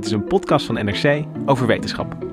Dit is een podcast van NRC over wetenschap.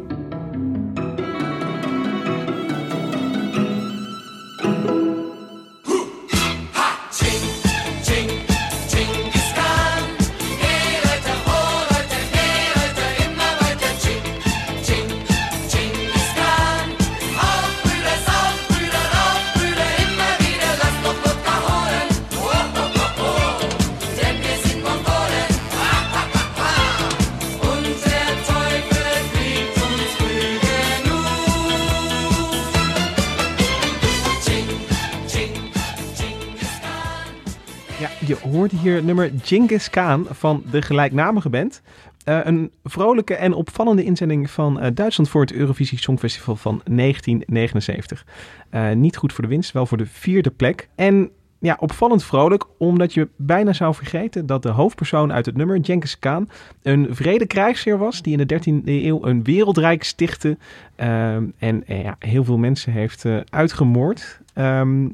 Hier nummer Genghis Khan van de gelijknamige band. Eh, een vrolijke en opvallende inzending van eh, Duitsland voor het Eurovisie Songfestival van 1979. Eh, niet goed voor de winst, wel voor de vierde plek. En ja, opvallend vrolijk, omdat je bijna zou vergeten dat de hoofdpersoon uit het nummer, Genghis Khan, een vrede krijgsheer was die in de 13e eeuw een wereldrijk stichtte ehm, en ja, heel veel mensen heeft uitgemoord. Ehm,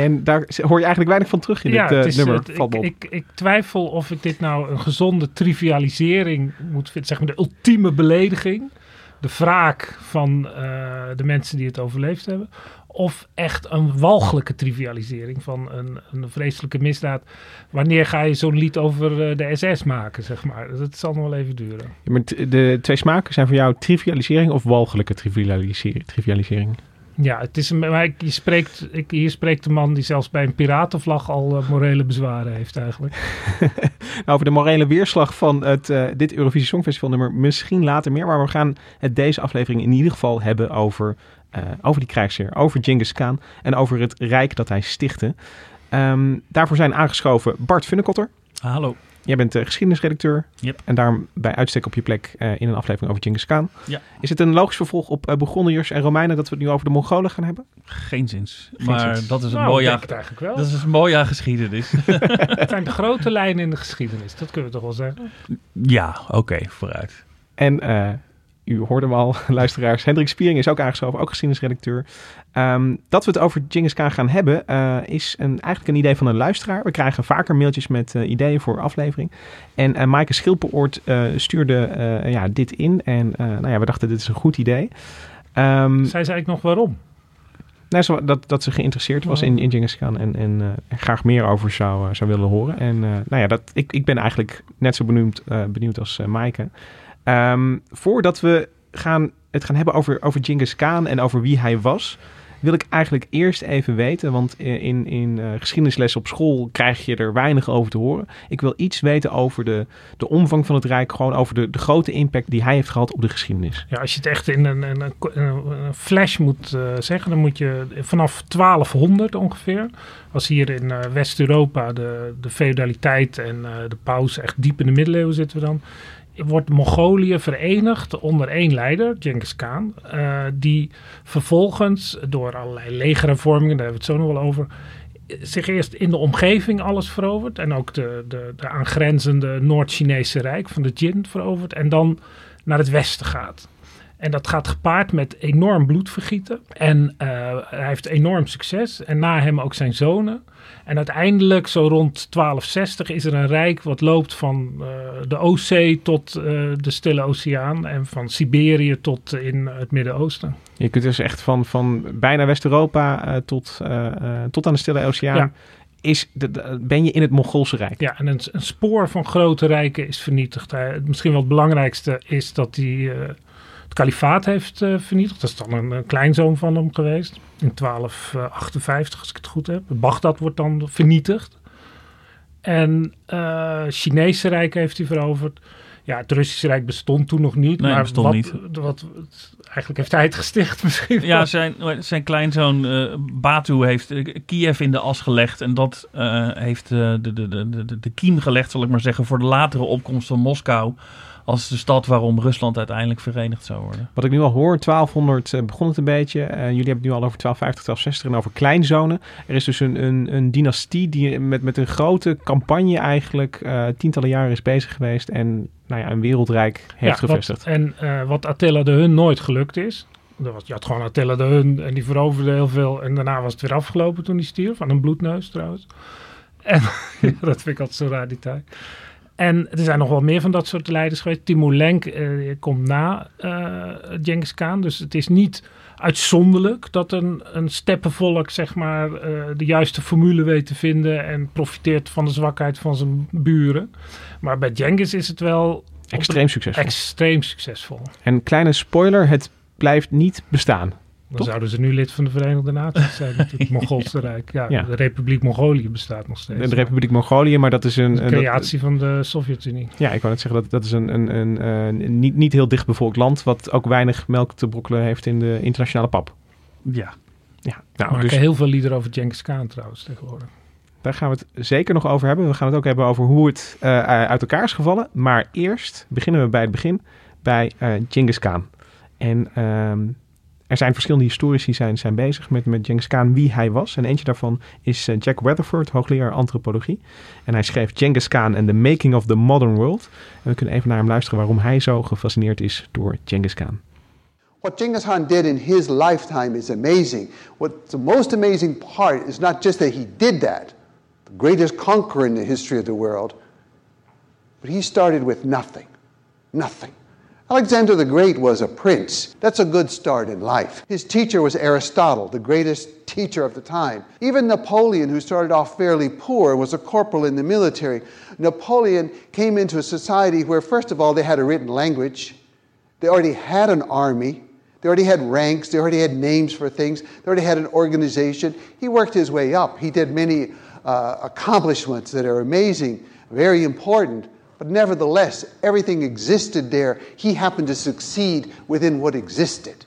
en daar hoor je eigenlijk weinig van terug in ja, dit het is, nummer. het- ik, ik, ik twijfel of ik dit nou een gezonde trivialisering moet vinden. Zeg maar de ultieme belediging. De wraak van eh, de mensen die het overleefd hebben. Of echt een walgelijke trivialisering van een, een vreselijke misdaad. Wanneer ga je zo'n lied over eh, de SS maken, zeg maar. Dat zal nog wel even duren. Ja, maar de twee smaken zijn voor jou trivialisering of walgelijke trivialisering? trivialisering? Ja, het is een, maar ik- je spreekt, ik, hier spreekt de man die zelfs bij een piratenvlag al eh, morele bezwaren heeft eigenlijk. Nou, over de morele weerslag van het, eh, dit Eurovisie Songfestival nummer misschien later meer. Maar we gaan het deze aflevering in ieder geval hebben over, eh, over die krijgsheer. Over Genghis Khan en over het rijk dat hij stichtte. Ehm, daarvoor zijn aangeschoven Bart Funnekotter. Hallo. Jij bent uh, geschiedenisredacteur. Yep. En daarom bij uitstek op je plek eh, in een aflevering over Genghis Khan. Ja. Is het een logisch vervolg op uh, Burgondiërs en Romeinen dat we het nu over de Mongolen gaan hebben? Geen zins. Geen maar zins. dat is een Nou, mooi ik jaar. denk het eigenlijk wel. Dat is een mooi jaar geschiedenis. Het zijn de grote lijnen in de geschiedenis, dat kunnen we toch wel zeggen. ja, oké, vooruit. En eh, u hoorde hem al, luisteraars. Hendrik Spiering is ook aangeschoven, ook geschiedenisredacteur. Ehm, dat we het over Genghis Khan gaan hebben, eh, is een, eigenlijk een idee van een luisteraar. We krijgen vaker mailtjes met eh, ideeën voor aflevering. En uh, Maaike Schilperoort uh, stuurde ja, dit in. En nou ja, we dachten, dit is een goed idee. Um, Zij zei ik nog waarom? nou, zo, dat, dat ze geïnteresseerd was in, in Genghis Khan en, en graag meer over zou, zou willen horen. En nou ja, dat, ik, ik ben eigenlijk net zo benieuwd, benieuwd als Maaike. Um, voordat we gaan, het gaan hebben over, over Genghis Khan en over wie hij was, wil ik eigenlijk eerst even weten, want in, in uh, geschiedenisles op school krijg je er weinig over te horen. Ik wil iets weten over de, de omvang van het Rijk, gewoon over de, de grote impact die hij heeft gehad op de geschiedenis. Ja, als je het echt in een, een, een flash moet uh, zeggen, dan moet je vanaf 1200 ongeveer, als hier in uh, West-Europa de, de feudaliteit en de paus echt diep in de middeleeuwen zitten we dan, wordt Mongolië verenigd onder één leider, Genghis Khan, uh, die vervolgens door allerlei legerhervormingen, daar hebben we het zo nog wel over, zich eerst in de omgeving alles verovert en ook de, de, de aangrenzende Noord-Chinese Rijk van de Jin verovert en dan naar het westen gaat. En dat gaat gepaard met enorm bloedvergieten. En uh, hij heeft enorm succes. En na hem ook zijn zonen. En uiteindelijk, zo rond 1260, is er een rijk wat loopt van uh, de Oostzee tot uh, de Stille Oceaan. En van Siberië tot in het Midden-Oosten. Je kunt dus echt van, van bijna West-Europa uh, tot, tot aan de Stille Oceaan. Ja. Is de, de, ben je in het Mongoolse Rijk? Ja, en een, een spoor van grote rijken is vernietigd. Misschien wel het belangrijkste is dat hij het kalifaat heeft uh, vernietigd. Dat is dan een, een, kleinzoon van hem geweest. In 1258, als ik het goed heb. Bagdad wordt dan vernietigd. En uh, Chinese Rijk heeft hij veroverd. Ja, het Russische Rijk bestond toen nog niet. Nee, maar bestond wat, niet. Wat, eigenlijk heeft hij het gesticht misschien. Ja, zijn, zijn kleinzoon uh, Batu heeft uh, Kiev in de as gelegd. En dat uh, heeft de, de, de, de, de kiem gelegd, zal ik maar zeggen, voor de latere opkomst van Moskou als de stad waarom Rusland uiteindelijk verenigd zou worden. Wat ik nu al hoor, 1200 uh, begon het een beetje. Uh, jullie hebben het nu al over 1250, 1260 en over kleinzonen. Er is dus een, een, een dynastie die met, met een grote campagne eigenlijk uh, tientallen jaren is bezig geweest en nou ja, een wereldrijk heeft ja, gevestigd. Wat, en uh, wat Attila de Hun nooit gelukt is. Was, je had gewoon Attila de Hun en die veroverde heel veel. En daarna was het weer afgelopen toen hij stierf. Van een bloedneus trouwens. En dat vind ik altijd zo raar detail. En er zijn nog wel meer van dat soort leiders geweest. Timur uh, komt na uh, Genghis Khan. Dus het is niet uitzonderlijk dat een, een steppenvolk zeg maar, uh, de juiste formule weet te vinden en profiteert van de zwakheid van zijn buren. Maar bij Genghis is het wel extreem succesvol. Extreem succesvol. En kleine spoiler, het blijft niet bestaan. Dan Toch? zouden ze nu lid van de Verenigde Naties zijn, het Mongoolse Rijk. Ja, ja, de Republiek Mongolië bestaat nog steeds. De, de Republiek Mongolië, maar dat is een... een creatie dat, van de Sovjet-Unie. Ja, ik wou net zeggen, dat, dat is een, een, een, een, niet, niet heel dichtbevolkt land... wat ook weinig melk te brokkelen heeft in de internationale pap. Ja. ja nou, maken dus, heel veel liederen over Genghis Khan trouwens tegenwoordig. Daar gaan we het zeker nog over hebben. We gaan het ook hebben over hoe het uh, uit elkaar is gevallen. Maar eerst beginnen we bij het begin, bij uh, Genghis Khan. En... Um, er zijn verschillende historici zijn, zijn bezig met, met Genghis Khan wie hij was. En eentje daarvan is uh, Jack Weatherford, hoogleraar antropologie. En hij schreef Genghis Khan and the Making of the Modern World. En we kunnen even naar hem luisteren waarom hij zo gefascineerd is door Genghis Khan. What Genghis Khan did in his lifetime is amazing. What the most amazing part is not just that he did that, the greatest conqueror in the history of the world, but he started with nothing. Nothing. Alexander the Great was a prince. That's a good start in life. His teacher was Aristotle, the greatest teacher of the time. Even Napoleon, who started off fairly poor, was a corporal in the military. Napoleon came into a society where, first of all, they had a written language, they already had an army, they already had ranks, they already had names for things, they already had an organization. He worked his way up. He did many uh, accomplishments that are amazing, very important. But nevertheless, everything existed there. He happened to succeed within what existed.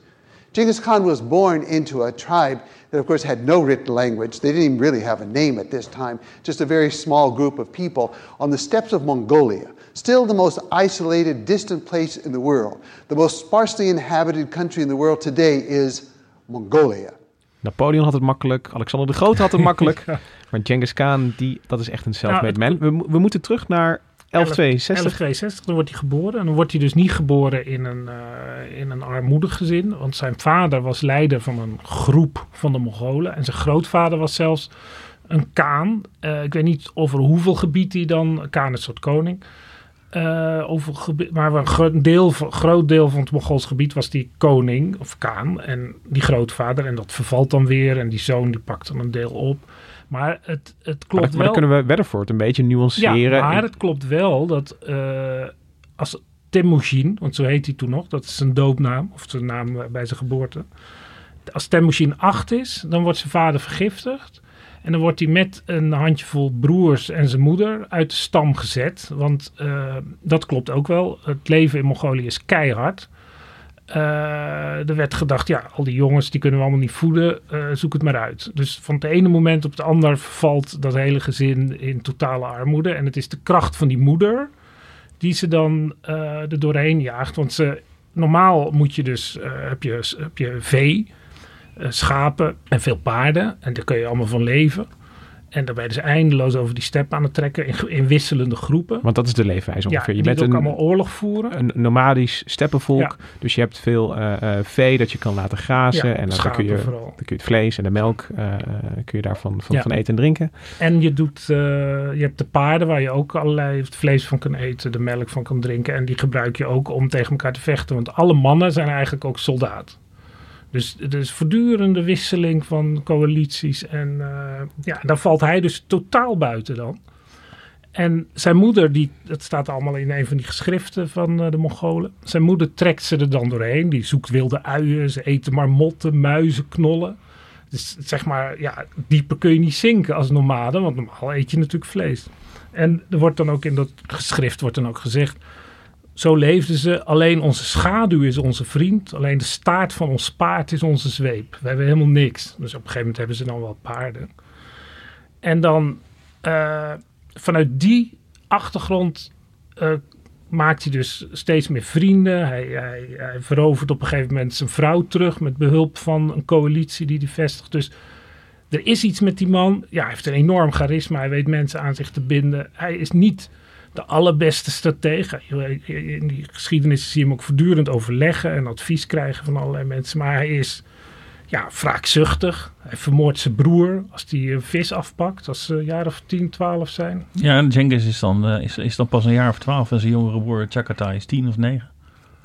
Genghis Khan was born into a tribe that, of course, had no written language. They didn't even really have a name at this time, just a very small group of people on the steppes of Mongolia. Still the most isolated, distant place in the world. The most sparsely inhabited country in the world today is Mongolia. Napoleon had het makkelijk, Alexander de Groot had het makkelijk. ja. Maar Genghis Khan, die, dat is echt een self-made nou, man. We, we moeten terug naar 1162. 1162, dan wordt hij geboren. En dan wordt hij dus niet geboren in een, uh, in een armoedig gezin. Want zijn vader was leider van een groep van de Mongolen. En zijn grootvader was zelfs een Kaan. Uh, ik weet niet over hoeveel gebied hij dan... Kaan is een soort koning. Uh, over gebied, maar een groot deel, groot deel van het Mongols gebied was die koning of Kaan. En die grootvader. En dat vervalt dan weer. En die zoon die pakt dan een deel op. Maar het, het klopt maar, wel. Maar dan kunnen we Weatherford een beetje nuanceren. Ja, maar het klopt wel dat uh, als Temujin, want zo heet hij toen nog, dat is zijn doopnaam, of zijn naam bij zijn geboorte. Als Temujin 8 is, dan wordt zijn vader vergiftigd. En dan wordt hij met een handjevol broers en zijn moeder uit de stam gezet. Want uh, dat klopt ook wel. Het leven in Mongolië is keihard. Uh, er werd gedacht, ja, al die jongens die kunnen we allemaal niet voeden, uh, zoek het maar uit. Dus van het ene moment op het ander valt dat hele gezin in totale armoede. En het is de kracht van die moeder die ze dan uh, er doorheen jaagt. Want ze, normaal moet je dus, heb, je, heb je vee, schapen en veel paarden. En daar kun je allemaal van leven. En dan ben je dus eindeloos over die step aan het trekken in, in wisselende groepen. Want dat is de leefwijze ongeveer. Ja, je bent ook een, allemaal oorlog voeren. Een nomadisch steppenvolk. Ja. Dus je hebt veel uh, uh, vee dat je kan laten grazen. Ja, en dan kun, je, dan kun je het vlees en de melk uh, kun je daarvan van, van eten en drinken. En je, doet, eh, je hebt de paarden waar je ook allerlei het vlees van kan eten, de melk van kan drinken. En die gebruik je ook om tegen elkaar te vechten. Want alle mannen zijn eigenlijk ook soldaat. Dus het is voortdurende wisseling van coalities. En uh, ja, daar valt hij dus totaal buiten dan. En zijn moeder, die, dat staat allemaal in een van die geschriften van uh, de Mongolen. Zijn moeder trekt ze er dan doorheen. Die zoekt wilde uien, ze eten marmotten, muizen, knollen. Dus zeg maar, ja, dieper kun je niet zinken als nomade, want normaal eet je natuurlijk vlees. En er wordt dan ook in dat geschrift wordt dan ook gezegd zo leefden ze. Alleen onze schaduw is onze vriend. Alleen de staart van ons paard is onze zweep. We hebben helemaal niks. Dus op een gegeven moment hebben ze dan wel paarden. En dan uh, vanuit die achtergrond uh, maakt hij dus steeds meer vrienden. Hij, hij, hij verovert op een gegeven moment zijn vrouw terug met behulp van een coalitie die hij vestigt. Dus er is iets met die man. Ja, hij heeft een enorm charisma. Hij weet mensen aan zich te binden. Hij is niet de allerbeste stratege. In die geschiedenis zie je hem ook voortdurend overleggen en advies krijgen van allerlei mensen. Maar hij is ja, wraakzuchtig. Hij vermoordt zijn broer als hij een vis afpakt, als ze een jaar of 10, 12 zijn. Ja, en Genghis is dan, eh, is, is dan pas een jaar of twaalf en zijn jongere broer Chagatai is tien of negen.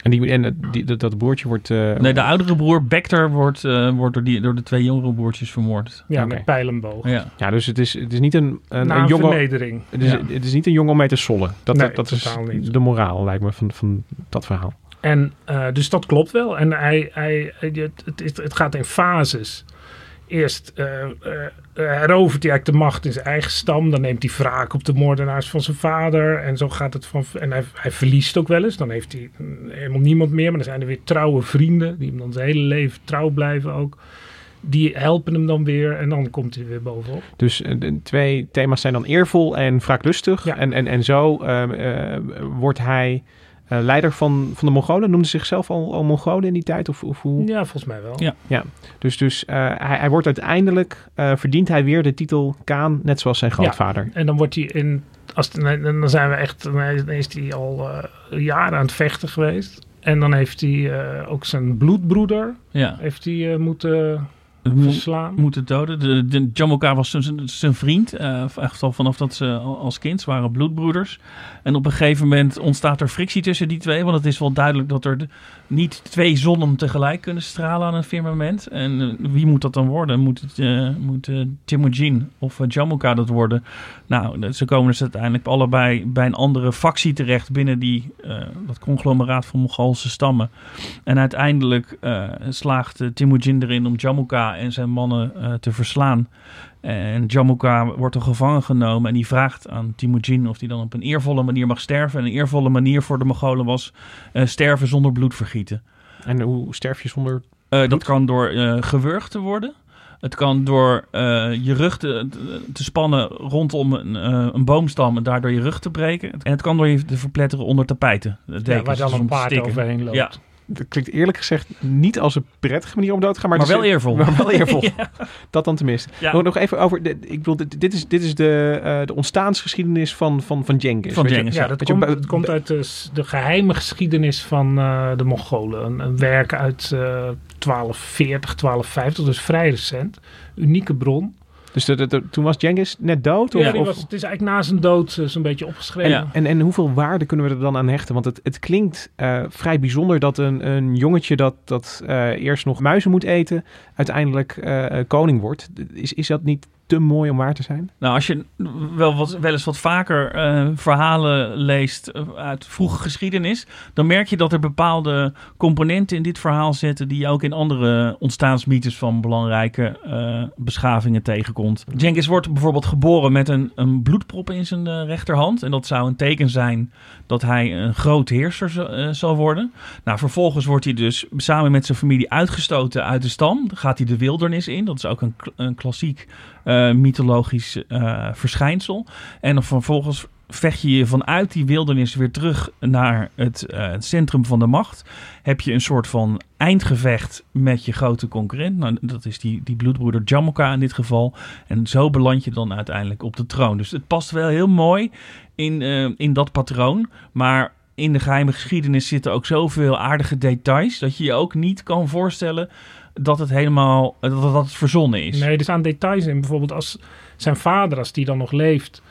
En, die, en die, dat, dat broertje wordt... eh, Nee, de oudere broer Bekter wordt, eh, wordt door, die, door de twee jongere broertjes vermoord. Ja, met pijlenboog. Ja. Ja, dus het is, het is niet een, een, een jongen... vernedering. Het is, Ja. het is niet een jongen om mee te sollen. Dat, Nee, dat, dat is niet. de moraal, lijkt me, van, van dat verhaal. En eh, dus dat klopt wel. En hij, hij, hij- het, het, het gaat in fases. Eerst eh, eh, herovert hij eigenlijk de macht in zijn eigen stam. Dan neemt hij wraak op de moordenaars van zijn vader. En zo gaat het van. En hij, hij verliest ook wel eens. Dan heeft hij helemaal niemand meer. Maar dan zijn er weer trouwe vrienden. Die hem dan zijn hele leven trouw blijven ook. Die helpen hem dan weer. En dan komt hij weer bovenop. Dus eh, de twee thema's zijn dan eervol en wraaklustig. Ja. En, en, en zo eh, eh, wordt hij eh, leider van, van de Mongolen. Noemde zichzelf al, al Mongolen in die tijd? Of, of hoe? Ja, volgens mij wel. Ja. Dus, dus eh, hij, hij wordt uiteindelijk, eh, verdient hij weer de titel Kaan, net zoals zijn grootvader. En dan wordt hij in. Als, dan zijn we echt. Dan is hij al eh, jaren aan het vechten geweest. En dan heeft hij eh, ook zijn bloedbroeder ja. heeft hij, eh, moeten verslaan. moeten doden. De, de Jamoka was zijn- zijn- vriend. eh, echt al vanaf dat ze al- als kind waren bloedbroeders. En op een gegeven moment ontstaat er frictie tussen die twee. Want het is wel duidelijk dat er niet twee zonnen tegelijk kunnen stralen aan een firmament. En eh, wie moet dat dan worden? Moet het eh, moet, Temujin of uh, Jamoka dat worden? Nou, ze komen dus uiteindelijk allebei bij een andere factie terecht binnen die, dat conglomeraat van Mongoolse stammen. En uiteindelijk slaagt uh, Temujin erin om Jamuka en zijn mannen eh, te verslaan. En Jamuka wordt er gevangen genomen en die vraagt aan Temujin of hij dan op een eervolle manier mag sterven. En een eervolle manier voor de Mongolen was eh, sterven zonder bloedvergieten. En hoe sterf je zonder... Eh, dat kan door gewurgd te worden. Het kan door je rug te, te spannen rondom een, een boomstam en daardoor je rug te breken. En het kan door je te verpletteren onder tapijten. de Ja, dekens, waar dan dus een paard overheen loopt. Ja. Dat klinkt eerlijk gezegd niet als een prettige manier om dood te gaan. Maar, wel is- eervol. Maar wel eervol. Dat dan tenminste. Ja. Nog, nog even over... De, ik bedoel, dit, dit is, dit is de, eh, de ontstaansgeschiedenis van, van, van Genghis. Van? Genghis, Ja, ja. dat je, komt, bij- het komt uit de, geheime geschiedenis van eh, de Mongolen. Een, een werk uit eh 1240, 1250, dus vrij recent. Unieke bron. Dus de, de- de- toen was Genghis net dood? Of, Ja, die of- was, het is eigenlijk na zijn dood eh, zo'n beetje opgeschreven. Ja. En, en hoeveel waarde kunnen we er dan aan hechten? Want het, het klinkt eh, vrij bijzonder dat een, een jongetje dat, dat eh, eerst nog muizen moet eten, uiteindelijk koning wordt. Is, is dat niet te mooi om waar te zijn? Nou, als je wel, wat, wel eens wat vaker eh, verhalen leest eh, uit vroege geschiedenis, dan merk je dat er bepaalde componenten in dit verhaal zitten die je ook in andere ontstaansmythes van belangrijke eh, beschavingen tegenkomt. Genghis wordt bijvoorbeeld geboren met een, een bloedprop in zijn rechterhand. En dat zou een teken zijn dat hij een groot heerser zal worden. Nou, vervolgens wordt hij dus samen met zijn familie uitgestoten uit de stam. Dan gaat hij de wildernis in. Dat is ook een, een klassiek mythologisch eh, verschijnsel. En dan vervolgens vecht je je vanuit die wildernis weer terug naar het, eh, het centrum van de macht. Heb je een soort van eindgevecht met je grote concurrent. Nou, dat is die, die bloedbroeder Jamoka in dit geval. En zo beland je dan uiteindelijk op de troon. Dus het past wel heel mooi in, eh, in dat patroon. Maar in de geheime geschiedenis zitten ook zoveel aardige details... dat je je ook niet kan voorstellen dat het helemaal dat, dat het verzonnen is. Nee, er staan details in. Bijvoorbeeld als zijn vader, als die dan nog leeft,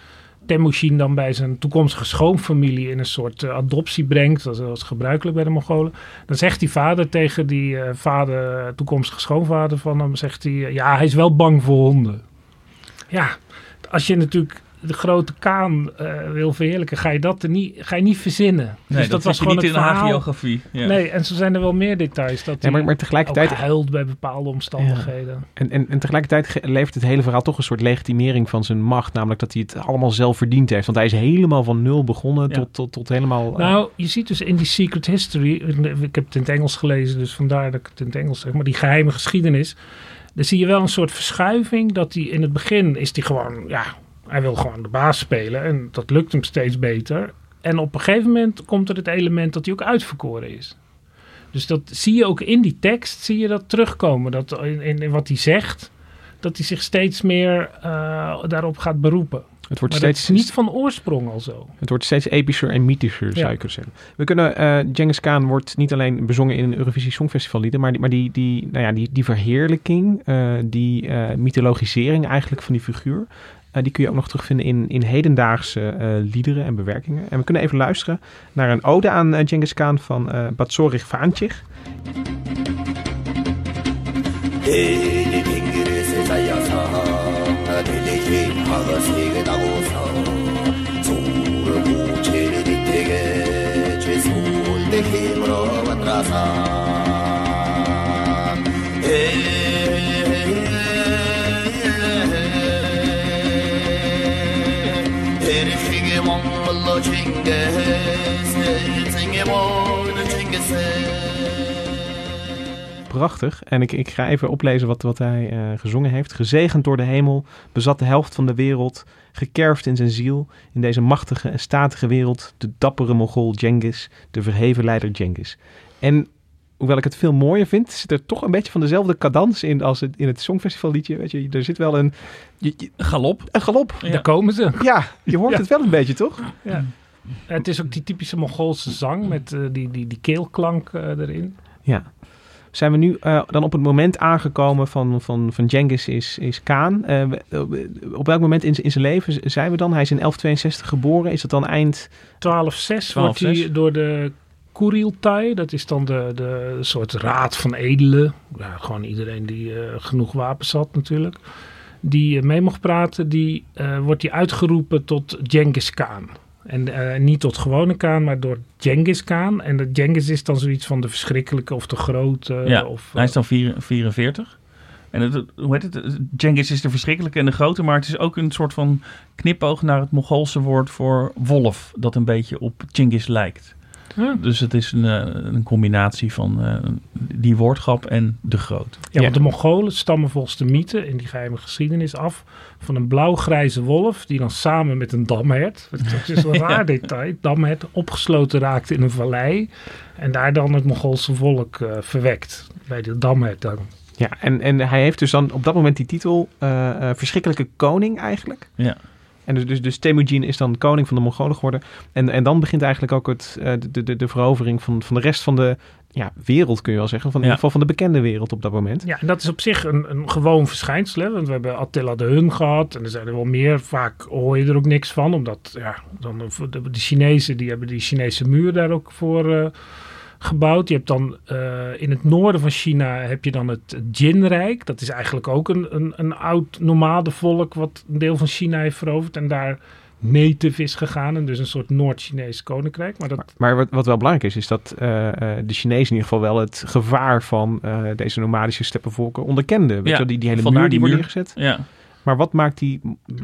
Temujin dan bij zijn toekomstige schoonfamilie in een soort eh, adoptie brengt, dat is gebruikelijk bij de Mongolen, dan zegt die vader tegen die eh, vader, toekomstige schoonvader van hem, zegt hij, eh, ja, hij is wel bang voor honden. Ja, als je natuurlijk de grote kaan eh, wil verheerlijken, ga je dat er niet, ga je niet verzinnen. Nee, dus dat, was gewoon niet het in hagiografie. Ja. Nee, en zo zijn er wel meer details. Dat Ja, maar, hij maar ook tegelijkertijd, huilt bij bepaalde omstandigheden. en, en, en tegelijkertijd ge- levert het hele verhaal toch een soort legitimering van zijn macht. Namelijk dat hij het allemaal zelf verdiend heeft. Want hij is helemaal van nul begonnen Ja. tot, tot, tot helemaal... eh, Nou, je ziet dus in die Secret History, ik heb het in het Engels gelezen, dus vandaar dat ik het in het Engels zeg, maar die geheime geschiedenis, dan zie je wel een soort verschuiving dat hij in het begin is hij gewoon, ja, hij wil gewoon de baas spelen en dat lukt hem steeds beter. En op een gegeven moment komt er het element dat hij ook uitverkoren is. Dus dat zie je ook in die tekst, zie je dat terugkomen. Dat in, in, in wat hij zegt, dat hij zich steeds meer eh, daarop gaat beroepen. Het wordt, Maar steeds, niet van oorsprong al zo. het wordt steeds epischer en mythischer, zou je kunnen zeggen. We kunnen, eh Genghis Khan wordt niet alleen bezongen in een Eurovisie Songfestival lieden, maar die, maar die, die, nou ja, die, die verheerlijking, eh, die mythologisering eigenlijk van die figuur, eh, die kun je ook nog terugvinden in, in hedendaagse eh, liederen en bewerkingen. En we kunnen even luisteren naar een ode aan eh, Genghis Khan van eh Batsorich Prachtig. En ik, ik ga even oplezen wat, wat hij eh, gezongen heeft. Gezegend door de hemel, bezat de helft van de wereld, gekerfd in zijn ziel, in deze machtige en statige wereld, de dappere Mogol Genghis, de verheven leider Genghis. En hoewel ik het veel mooier vind, zit er toch een beetje van dezelfde cadans in als het, in het Songfestival liedje. Weet je, er zit wel een, je- je- Galop. een galop. Ja. Daar komen ze. Ja, je hoort Ja. het wel een beetje, toch? Ja. Het is ook die typische Mongoolse zang met eh, die, die, die keelklank eh, erin. Ja. Zijn we nu eh, dan op het moment aangekomen van, van, van Genghis is, is Khan? Eh, we- op welk moment in, in zijn leven zijn we dan? Hij is in 1162 geboren. Is dat dan eind 12-6 wordt hij 12-6. door de Kuriltai, dat is dan de, de soort raad van edelen. Ja, gewoon iedereen die eh, genoeg wapens had natuurlijk. Die eh, mee mocht praten, die eh, wordt hij uitgeroepen tot Genghis Khan. En eh, niet tot gewone Khan, maar door Genghis Khan. En de Genghis is dan zoiets van de verschrikkelijke of de grote. Ja, of, hij is eh, dan vier- 44. En het, hoe heet het? Genghis is de verschrikkelijke en de grote, maar het is ook een soort van knipoog naar het Mongoolse woord voor wolf, dat een beetje op Genghis lijkt. Ja. Dus het is een, eh, een combinatie van eh, die woordgrap en de groot. Ja, Ja. want de Mongolen stammen volgens de mythe in die geheime geschiedenis af van een blauw-grijze wolf die dan samen met een damhert, dat is een raar detail, damhert opgesloten raakte in een vallei en daar dan het Mongoolse volk eh, verwekt bij de damhert dan. Ja, en, en hij heeft dus dan op dat moment die titel eh, eh, verschrikkelijke koning eigenlijk. Ja. En dus, dus, dus Temujin is dan koning van de Mongolen geworden. En, en dan begint eigenlijk ook het, eh, de, de, de verovering van, van de rest van de ja, wereld, kun je wel zeggen. Van, in Ja. ieder geval van de bekende wereld op dat moment. Ja, en dat is op zich een, een gewoon verschijnsel, hè, want we hebben Attila de Hun gehad en er zijn er wel meer. Vaak hoor je er ook niks van, omdat ja, dan de, de, de Chinezen die hebben die Chinese muur daar ook voor eh, gebouwd. Je hebt dan eh, in het noorden van China heb je dan het Jin-rijk. Dat is eigenlijk ook een, een, een oud nomadenvolk wat een deel van China heeft veroverd en daar native is gegaan. En dus een soort Noord-Chinees koninkrijk. Maar dat, Maar, maar wat, wat wel belangrijk is, is dat eh, eh, de Chinezen in ieder geval wel het gevaar van eh, deze nomadische steppenvolken onderkenden. Weet Ja, je wel, die, die hele muur die die wordt neergezet. Ja, Maar wat maakt die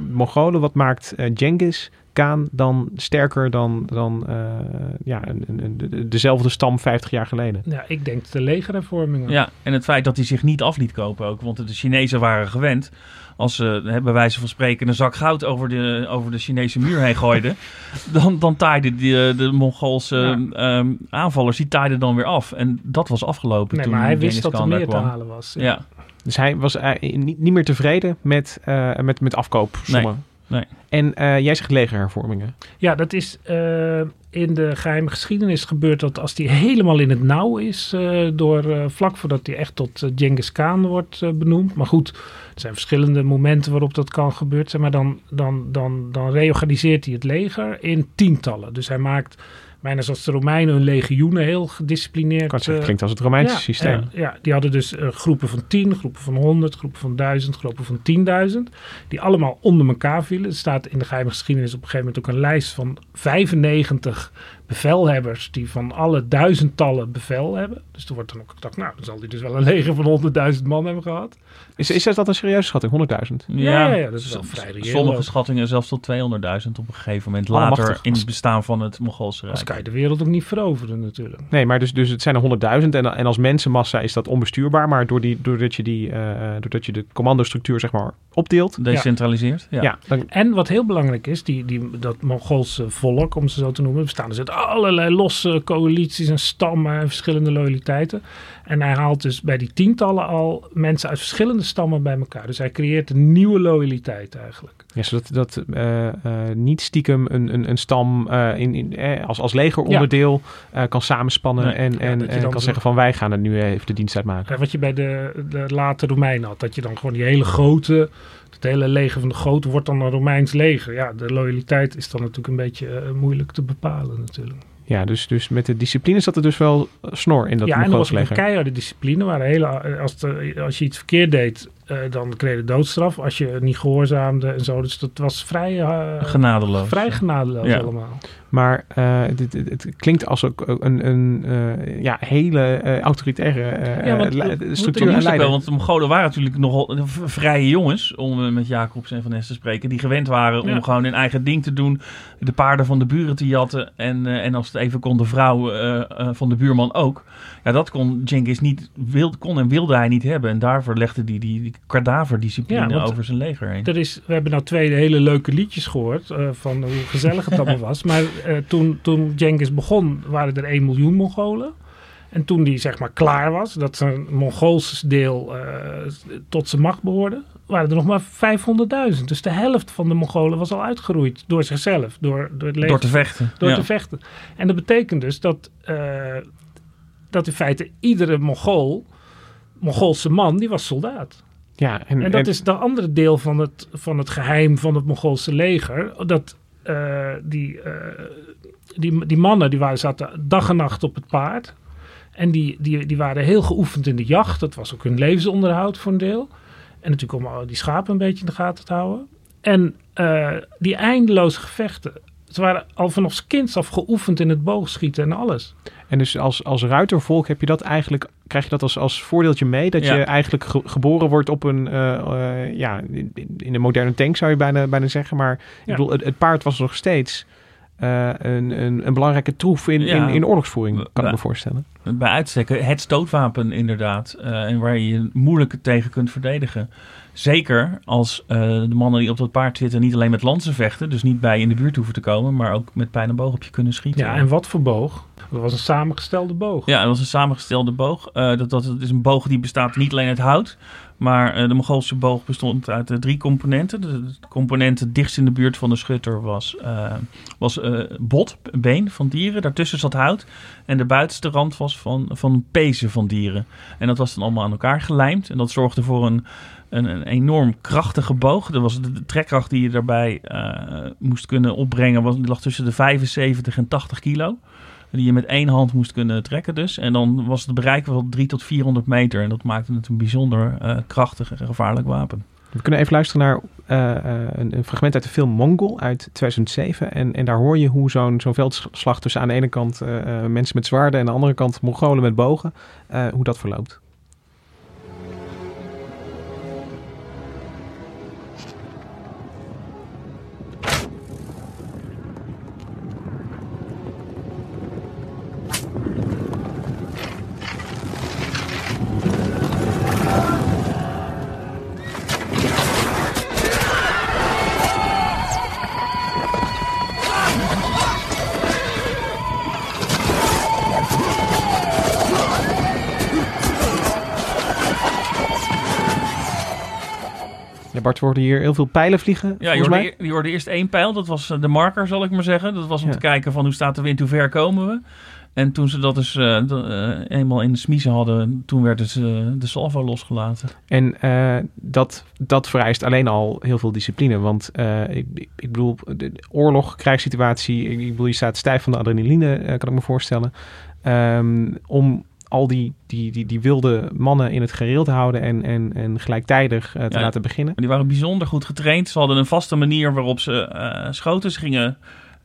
Mongolen, wat maakt eh, Genghis Khan dan sterker dan, dan eh, ja, een, een, een- de- dezelfde stam 50 jaar geleden? ja, ik denk de legerhervormingen. ja, en het feit dat hij zich niet af liet kopen ook. Want de Chinezen waren gewend, als ze hè, bij wijze van spreken een zak goud over de, over de Chinese muur heen gooiden, dan, dan taaiden de, de Mongoolse ehm, aanvallers, die taaiden dan weer af. En dat was afgelopen Nee, toen maar hij wist dat er meer te halen was. Ja, Dus hij was eh, niet, niet meer tevreden met, eh met, met afkoopsommen. Nee, nee. En eh, jij zegt legerhervormingen. Ja, dat is eh, in de geheime geschiedenis gebeurd dat als die helemaal in het nauw is, eh, door, eh, vlak voordat hij echt tot Genghis Khan wordt benoemd. Maar goed, er zijn verschillende momenten waarop dat kan gebeurd zijn. Maar dan, dan, dan, dan reorganiseert hij het leger in tientallen. Dus hij maakt, bijna zoals de Romeinen, hun legioenen heel gedisciplineerd. Kan zeggen, eh, klinkt als het Romeinse ja, systeem. Ja, ja, die hadden dus eh, groepen van 10, groepen van 100, groepen van 1000, groepen van 10.000. Die allemaal onder elkaar vielen. Er staat in de geheime geschiedenis op een gegeven moment ook een lijst van 95 bevelhebbers die van alle duizendtallen bevel hebben. Dus er wordt dan ook gedacht, nou, dan zal hij dus wel een leger van honderdduizend man hebben gehad. Is, is dat een serieuze schatting? 100.000? Ja, ja, ja, dat is wel vrij reëel Sommige schattingen zelfs tot 200.000 op een gegeven moment. Later in het bestaan van het Mongoolse Rijk. Als kan je de wereld ook niet veroveren natuurlijk. Nee, maar dus, dus het zijn er 100.000 en, en als mensenmassa is dat onbestuurbaar. Maar door die, doordat, je die, eh, eh, doordat je de commandostructuur zeg maar opdeelt, Decentraliseerd. Ja. ja. dan, En wat heel belangrijk is, die, die, dat Mongoolse volk, om ze zo te noemen, bestaan dus uit allerlei losse coalities en stammen en verschillende loyaliteiten. En hij haalt dus bij die tientallen al mensen uit verschillende stammen bij elkaar. Dus hij creëert een nieuwe loyaliteit eigenlijk. ja, zodat dat, eh, eh, niet stiekem een, een, een stam eh, in, in, als, als legeronderdeel kan samenspannen Nee. en, en, en kan zo- zeggen van wij gaan er nu even de dienst uitmaken. Eh, Wat je bij de, de late Romeinen had, dat je dan gewoon die hele grote, het hele leger van de grote wordt dan een Romeins leger. Ja, de loyaliteit is dan natuurlijk een beetje eh, moeilijk te bepalen natuurlijk. Ja, dus, dus met de discipline zat er dus wel snor in dat ja, en er was een keiharde discipline. Waar hele, eh, als, de, als je iets verkeerd deed, eh, dan kreeg je doodstraf. Als je niet gehoorzaamde en zo. Dus dat was vrij, eh, Genadeloos. vrij genadeloos Ja. allemaal. Maar eh, dit, het, het klinkt als ook een, een eh, ja, hele eh, autoritaire eh, Ja, want, le- moet- structuur Dat en wel, want de Mongolen waren natuurlijk nogal vrije jongens, om met Jacobs en Van Ness te spreken, die gewend waren om Ja. gewoon hun eigen ding te doen, de paarden van de buren te jatten en, eh, en als het even kon de vrouw eh, eh, van de buurman ook. Ja, dat kon Genghis niet, wil, kon en wilde hij niet hebben en daarvoor legde hij die, die kadaverdiscipline Ja, over zijn leger heen. Er is, we hebben nou twee hele leuke liedjes gehoord eh, van hoe gezellig het allemaal was. Maar eh, toen, toen Genghis begon, waren er 1 miljoen Mongolen. En toen die zeg maar klaar was, dat zijn Mongoolse deel eh, tot zijn macht behoorde, waren er nog maar 500.000. Dus de helft van de Mongolen was al uitgeroeid door zichzelf, door, door het leger. Door te vechten. door ja. te vechten. En dat betekent dus dat, dat in feite iedere Mongool, Mongoolse man, die was soldaat. Ja, en, En dat en- is de andere deel van het, van het geheim van het Mongoolse leger. Dat eh, die, eh, die, die mannen die waren, zaten dag en nacht op het paard. En die, die, die waren heel geoefend in de jacht. Dat was ook hun levensonderhoud voor een deel. En natuurlijk om al die schapen een beetje in de gaten te houden. En eh, die eindeloze gevechten. Ze waren al vanaf kinds af geoefend in het boogschieten en alles. En dus als, als ruitervolk heb je dat eigenlijk, krijg je dat als, als voordeeltje mee? Dat Ja. je eigenlijk ge- geboren wordt op een, eh, eh, ja, in, in een moderne tank zou je bijna, bijna zeggen. Maar ik bedoel, het, het paard was nog steeds eh, een, een, een belangrijke troef in, Ja. in, in oorlogsvoering, kan ik me voorstellen. Bij uitstek het stootwapen inderdaad. en waar je je moeilijk tegen kunt verdedigen. Zeker als eh, de mannen die op dat paard zitten niet alleen met lansen vechten. Dus niet bij in de buurt hoeven te komen. Maar ook met pijn en boog op je kunnen schieten. Ja, en wat voor boog? Dat was een samengestelde boog. Ja, dat was een samengestelde boog. Eh, dat, dat, dat is een boog die bestaat niet alleen uit hout. Maar eh, de Mongoolse boog bestond uit eh, drie componenten. De, component dichtst in de buurt van de schutter was, eh, was bot, been van dieren. Daartussen zat hout. En de buitenste rand was van, van pezen van dieren. En dat was dan allemaal aan elkaar gelijmd. En dat zorgde voor een, een, een enorm krachtige boog. Was de, trekkracht die je daarbij moest kunnen opbrengen. Was, lag tussen de 75 en 80 kilo. Die je met één hand moest kunnen trekken dus. En dan was het bereik van 3 tot 400 meter. En dat maakte het een bijzonder eh, krachtig en gevaarlijk wapen. We kunnen even luisteren naar eh, eh, een, een fragment uit de film Mongol uit 2007. En, en daar hoor je hoe zo'n zo'n veldslag tussen aan de ene kant mensen met zwaarden en aan de andere kant Mongolen met bogen, hoe dat verloopt. Hier heel veel pijlen vliegen, Ja, je volgens hoorde, mij. e- je hoorde eerst één pijl. Dat was eh, de marker, zal ik maar zeggen. Dat was om Ja. te kijken van hoe staat de wind, hoe ver komen we. En toen ze dat dus eh, eh, eenmaal in de smiezen hadden, toen werd dus, de salvo losgelaten. En dat, dat vereist alleen al heel veel discipline. Want ik, ik bedoel, de oorlog, krijgssituatie, ik, bedoel, je staat stijf van de adrenaline, kan ik me voorstellen. Ehm, om al die, die, die, die wilde mannen in het gereel te houden en, en, en gelijktijdig eh, te Ja. laten beginnen. Die waren bijzonder goed getraind. Ze hadden een vaste manier waarop ze eh, schoten. Ze gingen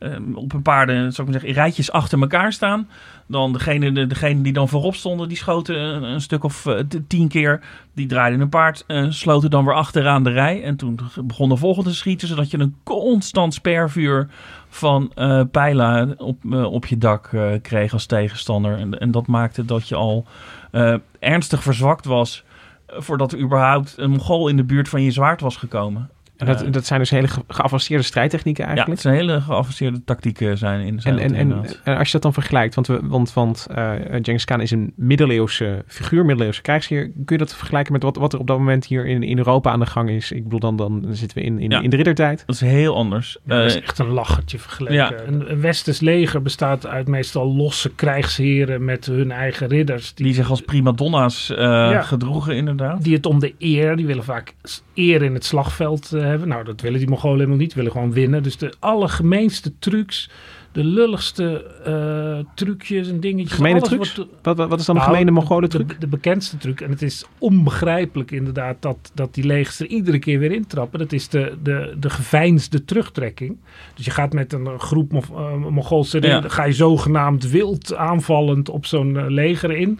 ehm, op een paarden, zou ik zeggen, rijtjes achter elkaar staan. Dan degene, de, die dan voorop stonden, die schoten een, stuk of eh, t- tien keer. Die draaiden een paard, eh, sloten dan weer achteraan de rij. En toen begon de volgende te schieten, zodat je een constant spervuur van eh, pijlen op, eh, op je dak eh, kreeg als tegenstander. En, en dat maakte dat je al eh, ernstig verzwakt was eh, voordat er überhaupt een Mongool in de buurt van je zwaard was gekomen. En dat, Eh, dat zijn dus hele ge- geavanceerde strijdtechnieken ja, eigenlijk. het zijn hele geavanceerde tactieken zijn in zijn En, en, en, en als je dat dan vergelijkt, want, we, want, want eh Genghis Khan is een middeleeuwse figuur, middeleeuwse krijgsheer. Kun je dat vergelijken met wat, wat er op dat moment hier in, in Europa aan de gang is? Ik bedoel, dan, dan zitten we in, in, Ja. in de riddertijd. Dat is heel anders. Ja, dat is Eh, echt een lachertje vergeleken. Ja. Een, een westers leger bestaat uit meestal losse krijgsheren met hun eigen ridders. die zich als primadonna's eh Ja. gedroegen, inderdaad. die het om de eer, die willen vaak eer in het slagveld eh, hebben. Nou, dat willen die Mongolen helemaal niet, willen gewoon winnen. Dus de allergemeenste trucs, de lulligste eh, trucjes en dingetjes. Gemene alles trucs? wordt- Wat, wat, wat is dan Nou, een gemene de- Mongolen de, truc? de, bekendste truc, en het is onbegrijpelijk inderdaad dat, dat die legers er iedere keer weer intrappen. Dat is de, de, de geveinsde terugtrekking. Dus je gaat met een groep Mo- eh, Mongoolse Ja. ridders, ga je zogenaamd wild aanvallend op zo'n eh, leger in.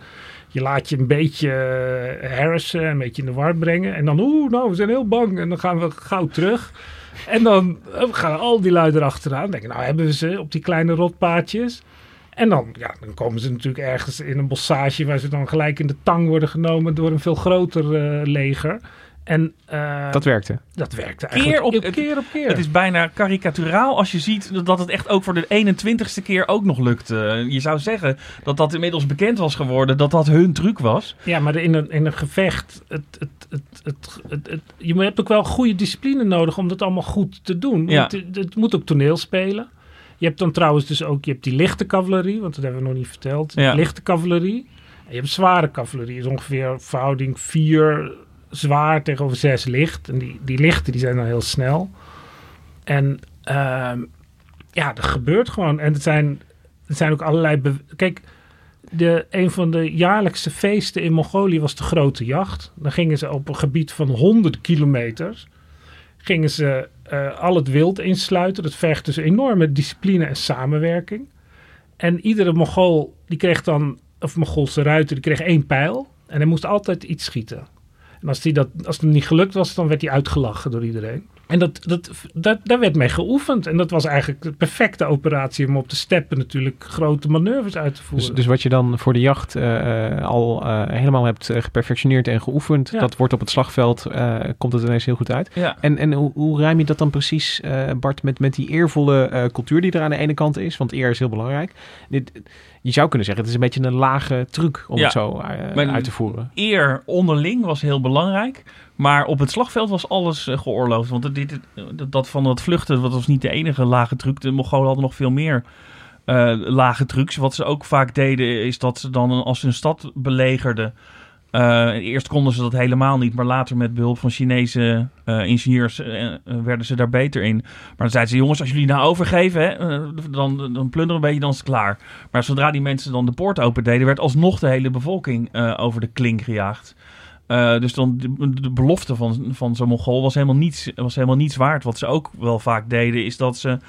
Je laat je een beetje uh, harassen, een beetje in de war brengen. En dan, oeh, nou, we zijn heel bang. En dan gaan we gauw terug. En dan eh, gaan al die lui erachteraan. Denken, nou hebben we ze op die kleine rotpaadjes. En dan, ja, dan komen ze natuurlijk ergens in een bossage waar ze dan gelijk in de tang worden genomen door een veel groter eh, leger. En eh, Dat werkte. dat werkte Keer eigenlijk op- op, keer op keer. Het is bijna karikaturaal als je ziet dat het echt ook voor de 21ste keer ook nog lukt. Eh, je zou zeggen dat dat inmiddels bekend was geworden, dat dat hun truc was. Ja, maar in een, in een gevecht, het, het, het, het, het, het- je hebt ook wel goede discipline nodig om dat allemaal goed te doen. Ja. Het, het moet ook toneel spelen. Je hebt dan trouwens dus ook, je hebt die lichte cavalerie, want dat hebben we nog niet verteld. Ja. lichte cavalerie. En je hebt zware cavalerie. is ongeveer verhouding 4 zwaar tegenover 6 licht. En die, die lichte die zijn dan heel snel. En ehm, ja, er gebeurt gewoon. En het zijn, het zijn ook allerlei... Kijk, de, een van de jaarlijkse feesten in Mongolië was de grote jacht. Dan gingen ze op een gebied van 100 kilometers. Gingen ze eh, al het wild insluiten. Dat vergt dus enorme discipline en samenwerking. En iedere Mongool die kreeg dan, of Mongoolse ruiter, die kreeg één pijl. En hij moest altijd iets schieten. En als, die dat, als het niet gelukt was, dan werd hij uitgelachen door iedereen. En dat, dat, dat, daar werd mee geoefend. En dat was eigenlijk de perfecte operatie om op de steppen natuurlijk grote manoeuvres uit te voeren. Dus, dus wat je dan voor de jacht eh, eh, al eh, helemaal hebt geperfectioneerd en geoefend, Ja. dat wordt op het slagveld, komt het ineens heel goed uit. Ja. En, en hoe, hoe ruim je dat dan precies, Bart, met, met die eervolle cultuur die er aan de ene kant is? Want eer is heel belangrijk. Dit, je zou kunnen zeggen, het is een beetje een lage truc om Ja. het zo uit te voeren. Eer onderling was heel belangrijk. Maar op het slagveld was alles eh, geoorloofd. Want dit, dat van dat vluchten, dat was niet de enige lage truc. De Mongolen hadden nog veel meer eh, lage trucs. Wat ze ook vaak deden, is dat ze dan als ze een stad belegerden. eh, eerst konden ze dat helemaal niet, maar later met behulp van Chinese ingenieurs werden ze daar beter in. Maar dan zeiden ze: jongens, als jullie nou overgeven, dan, dan plunderen we een beetje, dan is het klaar. Maar zodra die mensen dan de poort open deden, werd alsnog de hele bevolking over de klink gejaagd. Eh, dus dan de, belofte van, van zo'n Mongool was helemaal, niets, was helemaal niets waard. Wat ze ook wel vaak deden, is dat ze,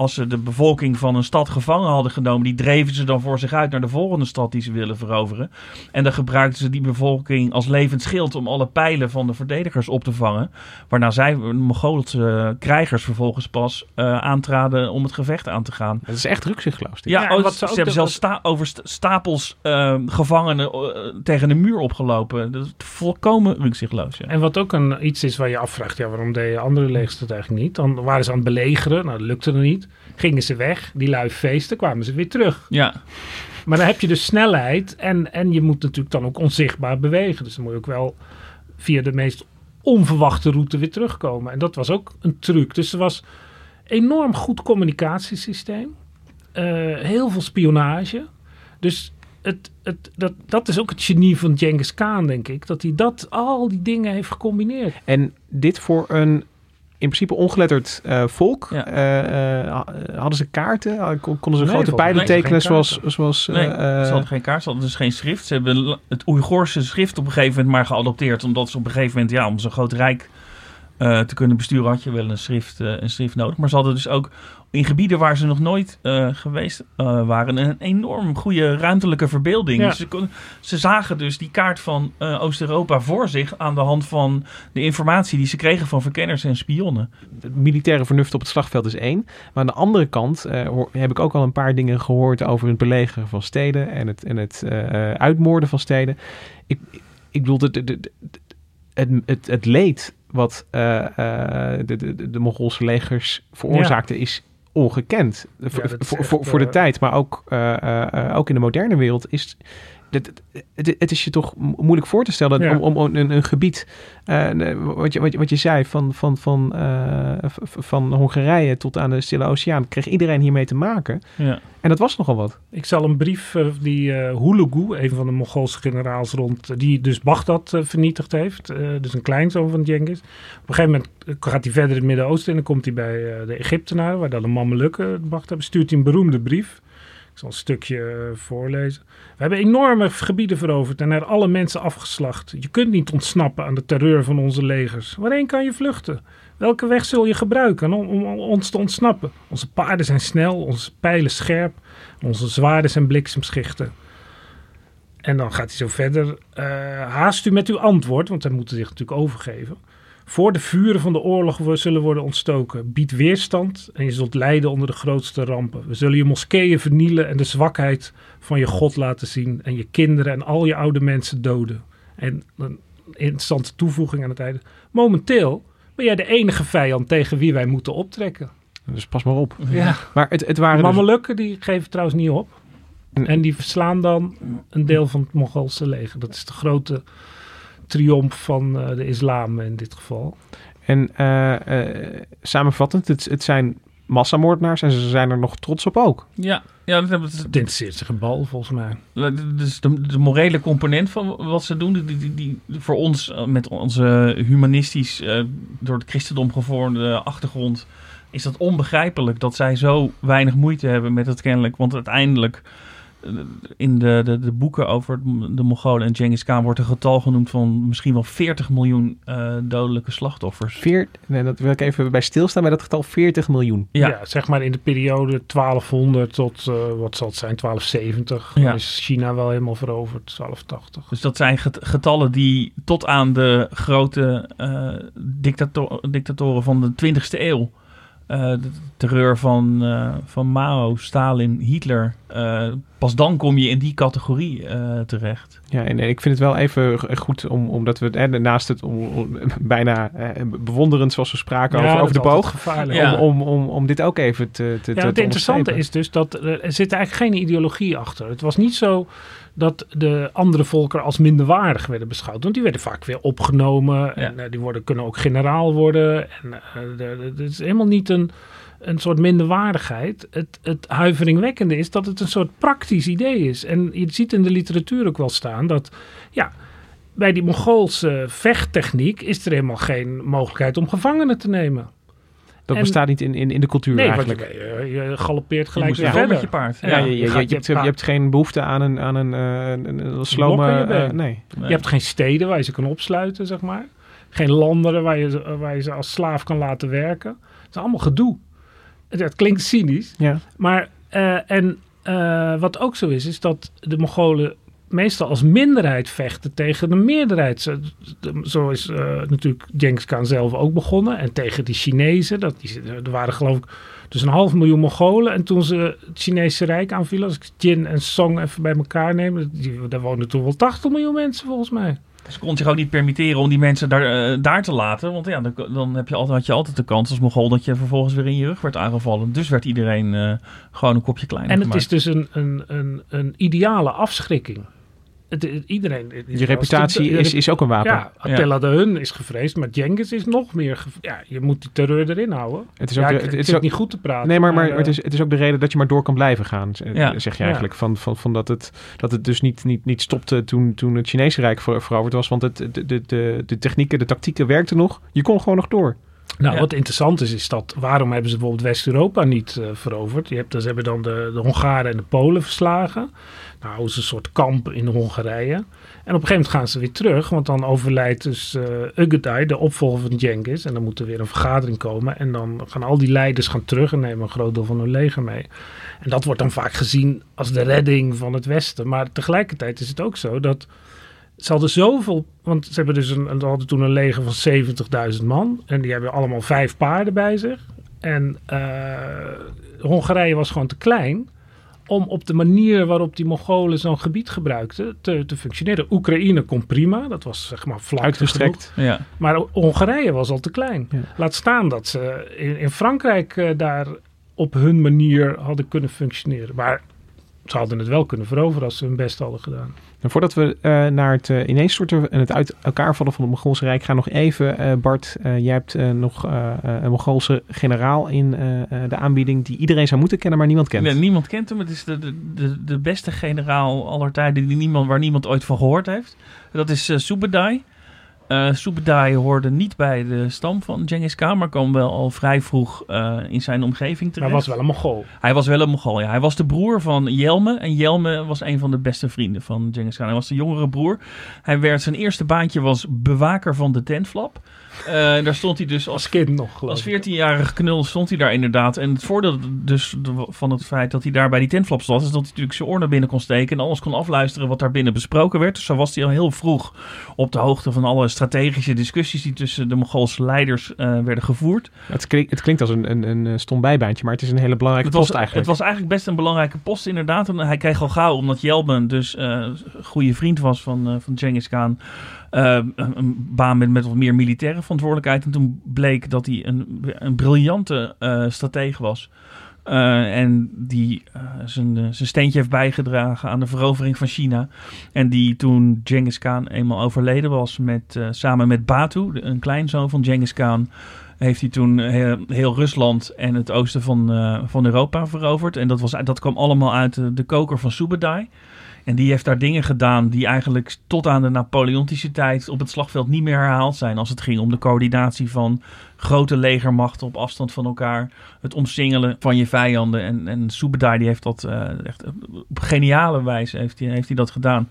als ze de bevolking van een stad gevangen hadden genomen, die dreven ze dan voor zich uit naar de volgende stad die ze willen veroveren. En dan gebruikten ze die bevolking als levend schild om alle pijlen van de verdedigers op te vangen. Waarna zij, de Mongoolse krijgers, vervolgens pas eh, aantraden om het gevecht aan te gaan. Het is echt rukzichtloos. Ja, Ja, oh, wat ze, hebben zelfs sta- over st- stapels eh, gevangenen eh, tegen de muur opgelopen. Dat is volkomen rukzichtloos. Ja. En wat ook een, iets is waar je afvraagt, ja, waarom deden andere legers dat eigenlijk niet? Dan waren ze aan het belegeren, nou dat lukte er niet. Gingen ze weg, die lui feesten, kwamen ze weer terug. ja. Maar dan heb je dus snelheid en, en je moet natuurlijk dan ook onzichtbaar bewegen. Dus dan moet je ook wel via de meest onverwachte route weer terugkomen. En dat was ook een truc. Dus er was enorm goed communicatiesysteem. eh, heel veel spionage. Dus het, het, dat, dat is ook het genie van Genghis Khan, denk ik. Dat hij dat, al die dingen heeft gecombineerd. En dit voor een in principe ongeletterd eh, volk. Ja. eh, eh, hadden ze kaarten? Kon- Konden ze Nee, grote pijlen tekenen zoals... zoals Nee, ze hadden geen kaart, ze hadden dus geen schrift. Ze hebben het Oeigoorse schrift op een gegeven moment maar geadopteerd. Omdat ze op een gegeven moment, ja, om zo'n groot rijk eh, te kunnen besturen had je wel een schrift, eh, een schrift nodig. Maar ze hadden dus ook in gebieden waar ze nog nooit eh, geweest waren een enorm goede ruimtelijke verbeelding. Ja. Dus Ze, kon- ze zagen dus die kaart van Oost-Europa voor zich aan de hand van de informatie die ze kregen van verkenners en spionnen. Het militaire vernuft op het slagveld is één. Maar aan de andere kant hoor- heb ik ook al een paar dingen gehoord over het belegeren van steden en het, en het uitmoorden van steden. Ik, ik bedoel, het, het, het leed wat eh, eh, de, de, de, Mongoolse legers veroorzaakten is ongekend. Voor- voor, echt, voor, voor de eh, tijd, maar ook, ook in de moderne wereld is... Het, het, het is je toch mo- moeilijk voor te stellen Ja. om, om, een, een gebied, eh, wat, je, wat, je, wat je zei, van, van, van, eh, van Hongarije tot aan de Stille Oceaan, kreeg iedereen hiermee te maken. Ja. En dat was nogal wat. Ik zal een brief eh, die Hulagu, een van de Mongoolse generaals rond, die dus Bagdad vernietigd heeft. dus een kleinzoon van Genghis. Op een gegeven moment gaat hij verder in het Midden-Oosten en dan komt hij bij de Egyptenaren, waar dan de Mamelukken hebben. Stuurt hij een beroemde brief. Ik zal een stukje eh, voorlezen. We hebben enorme gebieden veroverd en er alle mensen afgeslacht. Je kunt niet ontsnappen aan de terreur van onze legers. Waarheen kan je vluchten? Welke weg zul je gebruiken om, om ons te ontsnappen? Onze paarden zijn snel, onze pijlen scherp, onze zwaarden zijn bliksemschichten. En dan gaat hij zo verder. Eh, haast u met uw antwoord, want hij moet zich natuurlijk overgeven. Voor de vuren van de oorlog zullen worden ontstoken. Bied weerstand en je zult lijden onder de grootste rampen. We zullen je moskeeën vernielen en de zwakheid van je God laten zien. En je kinderen en al je oude mensen doden. En een interessante toevoeging aan het einde. Momenteel ben jij de enige vijand tegen wie wij moeten optrekken. Dus pas maar op. Ja. Maar het, het De waren dus, Mamelukken die geven trouwens niet op. En die verslaan dan een deel van het Mongoolse leger. Dat is de grote triomf van eh, de islam in dit geval. En eh, eh, samenvattend, het, het zijn massamoordenaars en ze zijn er nog trots op ook. Ja, ja dat hebben. Het interesseert zich een bal volgens mij. Dus de, de morele component van wat ze doen, die, die, die, die voor ons met onze humanistisch eh, door het christendom gevormde achtergrond, is dat onbegrijpelijk dat zij zo weinig moeite hebben met het kennelijk. Want uiteindelijk in de, de, de boeken over de Mongolen en Genghis Khan wordt een getal genoemd van misschien wel 40 miljoen eh, dodelijke slachtoffers. Veer, nee, dat wil ik even bij stilstaan bij dat getal 40 miljoen. Ja. Ja. zeg maar in de periode 1200 tot, eh, wat zal het zijn, 1270. Ja. Dan is China wel helemaal veroverd, 1280. Dus dat zijn get- getallen die tot aan de grote eh, dictator- dictatoren van de 20e eeuw. Eh, de terreur van, eh, van Mao, Stalin, Hitler. eh, pas dan kom je in die categorie eh, terecht. Ja, en, en ik vind het wel even goed om, omdat we eh, naast het om, om- bijna eh, bewonderend zoals we spraken over, over de boog, Gevaarlijk. Ja. om, om, om, om dit ook even te, te, Ja, te het te interessante is dus dat er, er zit eigenlijk geen ideologie achter. Het was niet zo dat de andere volken als minderwaardig werden beschouwd. Want die werden vaak weer opgenomen. En eh, die worden, kunnen ook generaal worden. En eh, het is helemaal niet een, een soort minderwaardigheid. Het, het huiveringwekkende is dat het een soort praktisch idee is. En je ziet in de literatuur ook wel staan dat... ja. Bij die Mongoolse vechttechniek is er helemaal geen mogelijkheid om gevangenen te nemen. Dat en- bestaat niet in, in, in de cultuur Nee, eigenlijk. je, je, je galoppeert Je gelijk gewoon verder. met je paard. Ja, Ja, je, je, je je, je je hebt, je hebt geen behoefte aan een, aan een, eh, een, een, een slome... je eh, nee. Nee. Je hebt geen steden waar je ze kan opsluiten, zeg maar. Geen landen waar je, ze- waar je ze als slaaf kan laten werken. Het is allemaal gedoe. Dat klinkt cynisch. Ja. Maar, eh, en eh, wat ook zo is, is dat de Mongolen meestal als minderheid vechten tegen de meerderheid. Zo, is eh, natuurlijk Genghis Khan zelf ook begonnen. En tegen die Chinezen. Dat, die, er waren geloof ik dus een half miljoen Mongolen. En toen ze het Chinese Rijk aanvielen, als ik Jin en Song even bij elkaar neem, die, daar woonden toen wel 80 miljoen mensen volgens mij. Ze kon zich ook niet permitteren om die mensen daar, eh, daar te laten. Want ja, dan, dan heb je altijd, had je altijd de kans als Mogol dat je vervolgens weer in je rug werd aangevallen. Dus werd iedereen eh, gewoon een kopje kleiner En het gemaakt. is dus een, een, een, een ideale afschrikking. Het, het- iedereen, Je reputatie je is, is ook een wapen. Ja, Attila de Hun is gevreesd, maar Genghis is nog meer... Ja, je moet die terreur erin houden. Het is ook, ik, het, is ook, niet goed te praten. nee, maar, maar eh, het, is, het is ook de reden dat je maar door kan blijven gaan, z- Ja. zeg je eigenlijk. Van, van, van dat, het, dat het dus niet, niet, niet stopte toen, toen het Chinese Rijk ver, veroverd was. Want het, de, de, de, de technieken, de tactieken werkten nog. Je kon gewoon nog door. Nou, Ja. wat interessant is, is dat waarom hebben ze bijvoorbeeld West-Europa niet eh, veroverd? Je hebt, dus hebben dan de, de Hongaren en de Polen verslagen. Nou, is een soort kamp in Hongarije. En op een gegeven moment gaan ze weer terug, want dan overlijdt dus eh Ugedai, de opvolger van Genghis. En dan moet er weer een vergadering komen. En dan gaan al die leiders gaan terug en nemen een groot deel van hun leger mee. En dat wordt dan vaak gezien als de redding van het Westen. Maar tegelijkertijd is het ook zo dat ze hadden zoveel, want ze hebben dus een, ze hadden toen een leger van 70.000 man. En die hebben allemaal vijf paarden bij zich. En eh, Hongarije was gewoon te klein om op de manier waarop die Mongolen zo'n gebied gebruikten te, te functioneren. Oekraïne kon prima, dat was zeg maar vlak Uitgestrekt. Ja. maar Hongarije was al te klein. Ja. Laat staan dat ze in, in Frankrijk eh, daar op hun manier hadden kunnen functioneren. Maar ze hadden het wel kunnen veroveren als ze hun best hadden gedaan. En voordat we eh, naar het uh, ineenstorten en het uit elkaar vallen van het Mongoolse Rijk gaan, nog even, eh, Bart, eh, jij hebt eh, nog eh, eh, een Mongoolse generaal in eh, eh, de aanbieding die iedereen zou moeten kennen, maar niemand kent. Nee, niemand kent hem. Het is de, de, de, beste generaal aller tijden die niemand, waar niemand ooit van gehoord heeft. Dat is eh Subadai. Eh Subadai hoorde niet bij de stam van Genghis Khan, maar kwam wel al vrij vroeg eh, in zijn omgeving Maar terecht. hij was wel een Mongool. Hij was wel een Mongool, ja. Hij was de broer van Jelme. En Jelme was een van de beste vrienden van Genghis Khan. Hij was de jongere broer. Hij werd, zijn eerste baantje was bewaker van de tentflap. Eh, daar stond hij dus als Als kind nog, als ik. 14-jarige knul stond hij daar inderdaad. En het voordeel dus van het feit dat hij daar bij die tentflap stond... is dat hij natuurlijk zijn oor naar binnen kon steken... en alles kon afluisteren wat daar binnen besproken werd. Dus zo was hij al heel vroeg op de hoogte van alle strategische discussies... die tussen de Mongoolse leiders eh, werden gevoerd. Het, klinkt, het klinkt als een, een, een eh, stom bijbaantje, maar het is een hele belangrijke Het was, post eigenlijk. het was eigenlijk best een belangrijke post inderdaad. En hij kreeg al gauw, omdat Jelben dus eh, een goede vriend was van, eh van Genghis Khan... eh, een, baan met, wat meer militaire verantwoordelijkheid. En toen bleek dat hij een, een briljante eh stratege was. Eh, en die zijn, zijn steentje heeft bijgedragen aan de verovering van China. En die toen Genghis Khan eenmaal overleden was, met, samen met Batu, een kleinzoon van Genghis Khan, heeft hij toen heel, Rusland en het oosten van, van Europa veroverd. En dat, was, dat kwam allemaal uit de, de koker van Subadai. En die heeft daar dingen gedaan die eigenlijk tot aan de Napoleontische tijd op het slagveld niet meer herhaald zijn. Als het ging om de coördinatie van grote legermachten op afstand van elkaar. Het omsingelen van je vijanden. En, en Subadai die heeft dat eh, echt op geniale wijze heeft hij, heeft hij dat gedaan.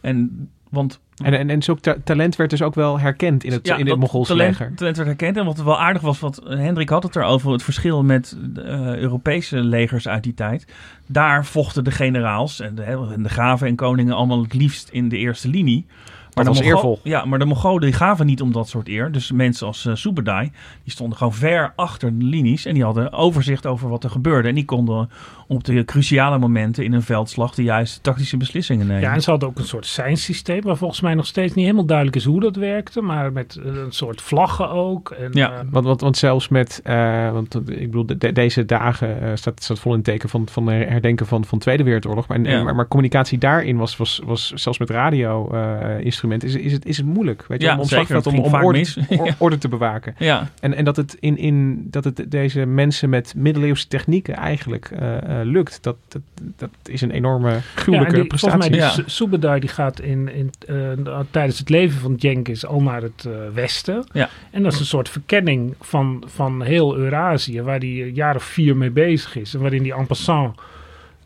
En, want En, en, en zo'n ta- talent werd dus ook wel herkend in het, in het Mongoolse talent, leger. talent werd herkend. En wat wel aardig was, wat Hendrik had het erover, het verschil met eh, Europese legers uit die tijd. Daar vochten de generaals en de, en de graven en koningen allemaal het liefst in de eerste linie. Maar Dat de was eervol. Ja, maar de Mongolen gaven niet om dat soort eer. Dus mensen als eh Subadai, die stonden gewoon ver achter de linies. En die hadden overzicht over wat er gebeurde. En die konden op de cruciale momenten in een veldslag de juiste tactische beslissingen nemen. Ja, en ze hadden ook een soort seinsysteem, waar volgens mij nog steeds niet helemaal duidelijk is hoe dat werkte. Maar met eh, een soort vlaggen ook. En, Ja. eh, Want, want, want zelfs met, eh, want ik bedoel, de- de- deze dagen staat, staat vol in het teken van, van de herdenken van, van de Tweede Wereldoorlog. Maar, Ja. maar, maar communicatie daarin was, was, was zelfs met radio-instrumenten, is, is, het, is het moeilijk. Weet je, Ja, om, om, zeker. om, om orde, mis. or- orde te bewaken. ja. En, en dat het, in, in, dat het deze mensen met middeleeuwse technieken eigenlijk lukt, dat, dat, dat is een enorme ja, gruwelijke en die, volgens mij prestatie. die Ja. Die gaat in, in, eh, tijdens het leven van Genghis al naar het eh, westen. Ja. En dat is een soort verkenning van, van heel Eurazië, waar hij een jaar of vier mee bezig is. En waarin hij en passant eh,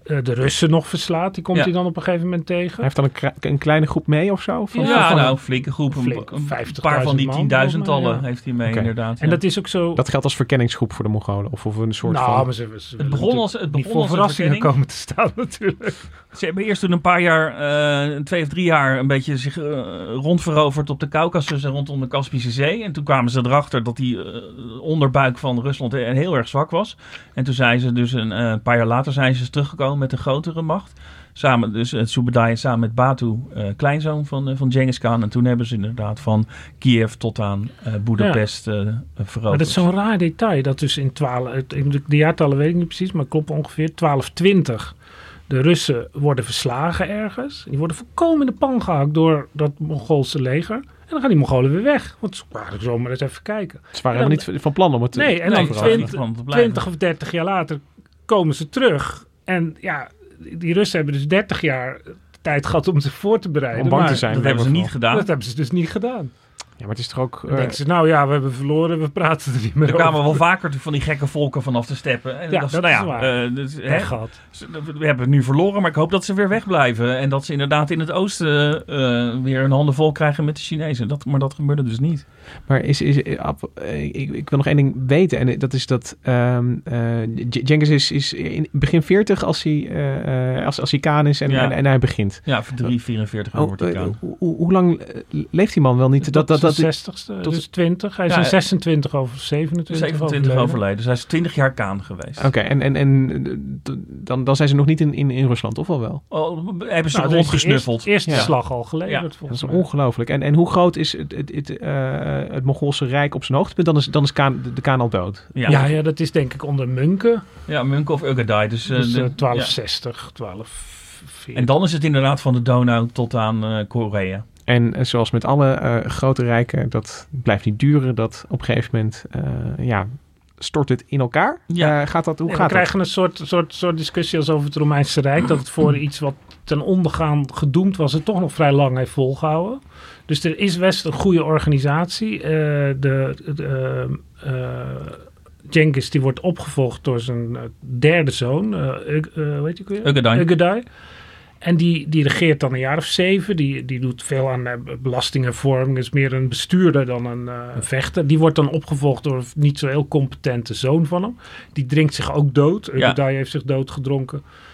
de Russen nog verslaat. Die komt Ja. hij dan op een gegeven moment tegen. Hij heeft dan een, een kleine groep mee of zo? Van, Ja, van- nou, een flinke groep. Een, flink, een 50.000 paar van die tienduizendtallen ja. heeft hij mee, inderdaad. En ja. dat is ook zo... Dat geldt als verkenningsgroep voor de Mongolen. Of, of een soort nou, van... maar ze, ze willen begon als- het begon voor als een komen te staan natuurlijk. Ze hebben eerst toen een paar jaar, eh, twee of drie jaar, een beetje zich eh, rondveroverd op de Caucasus en rondom de Kaspische Zee. En toen kwamen ze erachter dat die eh, onderbuik van Rusland heel erg zwak was. En toen zijn ze dus een paar jaar later zijn ze teruggekomen met een grotere macht. Samen, dus het Subadai samen met Batu, kleinzoon van, van Genghis Khan. En toen hebben ze inderdaad van Kiev tot aan Budapest eh veroverd. Maar dat is zo'n raar detail. Dat dus in 12... het- ik moet- De jaartallen weet ik niet precies, maar klopt ongeveer 1220. De Russen worden verslagen ergens. Die worden volkomen in de pan gehakt door dat Mongoolse leger. En dan gaan die Mongolen weer weg. Want ze waren zomaar eens even kijken. Ze waren helemaal niet van plan om het te Nee, en dan veroveren. 20, van te blijven. 20 of 30 jaar later komen ze terug. En ja, die Russen hebben dus 30 jaar tijd gehad om zich voor te bereiden. Om bang maar te zijn. dat hebben ze niet gedaan. Dat hebben ze dus niet gedaan. Ja, maar het is toch ook... Denken ze, nou ja, we hebben verloren, we praten er niet meer Er over. kwamen wel vaker van die gekke volken vanaf te steppen. En Ja, dat, dat nou is ja, waar. eh, dus, hè, gehad. we hebben het nu verloren, maar ik hoop dat ze weer wegblijven. En dat ze inderdaad in het oosten eh, weer een handen vol krijgen met de Chinezen. Dat, maar dat gebeurde dus niet. Maar is, is, Ab, ik, ik wil nog één ding weten. En dat is dat ehm eh, J- Jenkins is, is in begin 40 als hij, eh, eh, als, als hij Kaan is en, Ja. en, en hij begint. Ja, voor 3, 44 Oh, over die eh, kaan. hoe, hoe- hoe lang leeft die man wel niet? Dat, dat, dat, zijn 60ste, tot- dus 20. Hij is Ja, in eh, 26 over 27. 27 overleden. overleden. Dus hij is 20 jaar kaan geweest. Oké, en, en, en d- dan, dan zijn ze nog niet in, in, in Rusland, of al wel? Oh, hebben ze Nou, de rondgesnuffeld. Eerste, eerste Ja. slag al geleverd, Ja. Dat volgens is ongelooflijk. En, en hoe groot is het, het, het, eh, het Mongoolse Rijk op zijn hoogtepunt? Dan is, dan is Kaan, de, de Kaan al dood. Ja, Ja, ja. ja, dat is denk ik onder Munken. Munk of Ugadai. Dus, eh, Dus ja. 1260, 1240. En dan is het inderdaad van de Donau tot aan eh, Korea. En eh, zoals met alle eh, grote rijken, dat blijft niet duren. Dat op een gegeven moment, eh, ja, stort het in elkaar. Ja. Eh, gaat dat, hoe Nee, we gaat dat? krijgen een soort, soort, soort discussie als over het Romeinse Rijk. Dat het voor iets wat ten ondergaan gedoemd was, het toch nog vrij lang heeft volgehouden. Dus er is best een goede organisatie. Eh, de, de, Genghis die wordt opgevolgd door zijn derde zoon. eh eh, hoe heet die. En die, die regeert dan een jaar of zeven. Die, die doet veel aan eh, belastinghervorming. Is meer een bestuurder dan een, eh, een vechter. Die wordt dan opgevolgd door een niet zo heel competente zoon van hem. Die drinkt zich ook dood. Ja. Heeft zich doodgedronken. Eh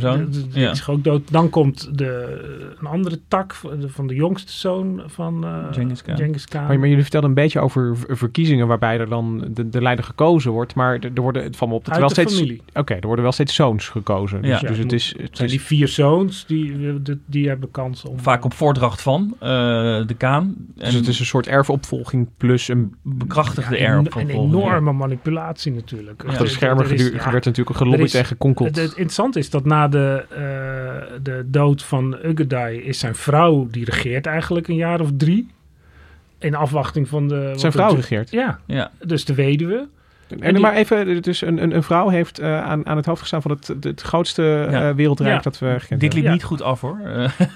zoon. die- drinkt Ja. zich ook dood. Dan komt de, een andere tak van de, jongste zoon van eh Genghis Khan. Genghis Khan. Maar, maar jullie vertelden een beetje over verkiezingen waarbij er dan de, de leider gekozen wordt. Maar er, worden, het valt me op dat er Uit wel de steeds... familie. Oké, er worden wel steeds zoons gekozen. Dus, Ja. dus Ja, het is... Het zijn is die vier zoons, die, die, die hebben kans om... Vaak op voordracht van eh, de kaan. En dus het is een soort erfopvolging plus een bekrachtigde Ja, erf. een, een enorme manipulatie natuurlijk. Ja. achter de Er- schermen er is- werd natuurlijk gelobbyd is- en gekonkeld. Het, het interessante is dat na de, eh, de dood van Ugadai is zijn vrouw, die regeert eigenlijk een jaar of drie. In afwachting van de... Zijn vrouw de- regeert. Ja, Ja, dus de weduwe. En, die- maar even, dus een, een, een vrouw heeft eh, aan, aan het hoofd gestaan van het, het grootste Ja. eh, wereldrijk Ja. dat we gekend dit liep hebben. Niet goed af hoor. Eh,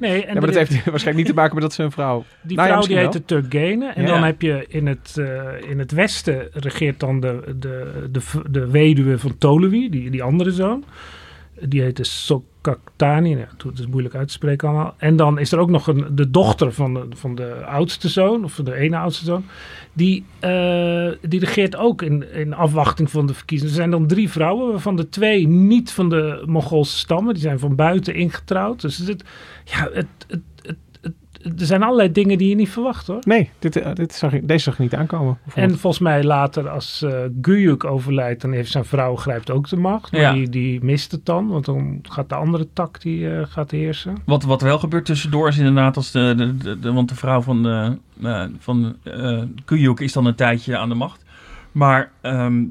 Nee, en Ja, maar dat heeft waarschijnlijk niet te maken met dat ze een vrouw... die Nou ja, vrouw die misschien heet de Turgene. En Ja. dan heb je in het, eh, in het westen regeert dan de, de, de, weduwe van Ptolemy, die, die andere zoon. Die heet de Sokaktani. Ja, het is moeilijk uit te spreken allemaal. En dan is er ook nog een, de dochter van de, van de oudste zoon, of de ene oudste zoon. Die, eh, die regeert ook in, in afwachting van de verkiezingen. Er zijn dan drie vrouwen, waarvan de twee niet van de Mongoolse stammen. Die zijn van buiten ingetrouwd. Dus het, ja, het- er zijn allerlei dingen die je niet verwacht hoor. Nee, dit, eh, dit zag ik, deze zag ik niet aankomen. En volgens mij later als eh Guyuk overlijdt, dan heeft zijn vrouw grijpt ook de macht. Maar Ja. die, die mist het dan, want dan gaat de andere tak die eh, gaat heersen. wat, wat wel gebeurt tussendoor is inderdaad als de, de, de, de- want de vrouw van, de, van eh Kuyuk is dan een tijdje aan de macht. Maar ehm,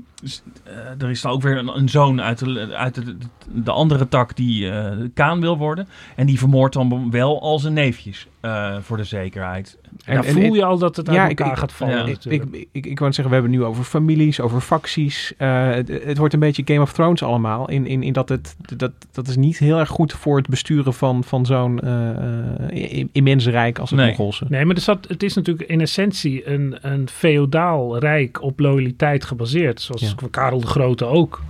eh, er is dan ook weer een, zoon uit, de, uit de, de andere tak die eh, kaan wil worden. En die vermoordt dan wel al zijn neefjes eh, voor de zekerheid. En- daar en- voel en- je al dat het Ja, ik- elkaar ik- gaat vallen ja, Ik, ik, ik, ik wou zeggen, we hebben nu over families, over facties. Eh, het, het wordt een beetje Game of Thrones allemaal. In, in, in dat het dat, dat is niet heel erg goed voor het besturen van, van zo'n eh, eh, immense rijk als het Nee. Mongoolse. Nee, maar er zat, het is natuurlijk in essentie een, een feodaal rijk op loyaliteit gebaseerd. Zoals Ja. Karel de Grote ook.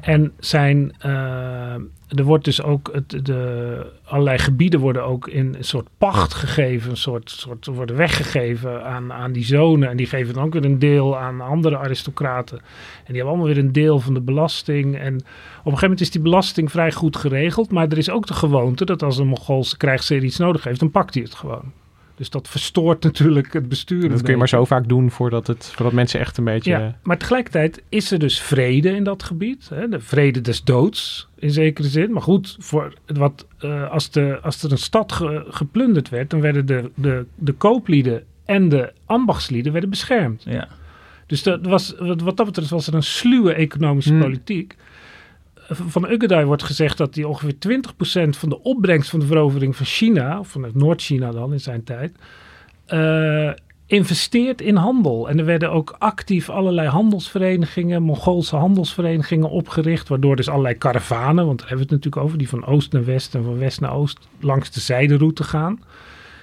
En zijn, eh, er wordt dus ook, het, de, allerlei gebieden worden ook in een soort pacht gegeven. Een soort, soort worden weggegeven aan, aan die zonen. En die geven dan ook weer een deel aan andere aristocraten. En die hebben allemaal weer een deel van de belasting. En op een gegeven moment is die belasting vrij goed geregeld. Maar er is ook de gewoonte dat als een Mongoolse krijgsheer iets nodig heeft, dan pakt hij het gewoon. Dus dat verstoort natuurlijk het bestuur. Dat kun je maar zo vaak doen voordat, het, voordat mensen echt een beetje... Ja, maar tegelijkertijd is er dus vrede in dat gebied. Hè? De vrede des doods, in zekere zin. Maar goed, voor wat, eh, als, de, als er een stad ge- geplunderd werd... dan werden de, de, de kooplieden en de ambachtslieden werden beschermd. Ja. Dus dat was, wat, wat dat betreft was er een sluwe economische Hmm. politiek. Van Ugadai wordt gezegd dat hij ongeveer 20% van de opbrengst van de verovering van China, of vanuit Noord-China dan in zijn tijd, eh, investeert in handel. En er werden ook actief allerlei handelsverenigingen, Mongoolse handelsverenigingen opgericht, waardoor dus allerlei karavanen, want daar hebben we het natuurlijk over, die van oost naar west en van west naar oost langs de zijderoute gaan.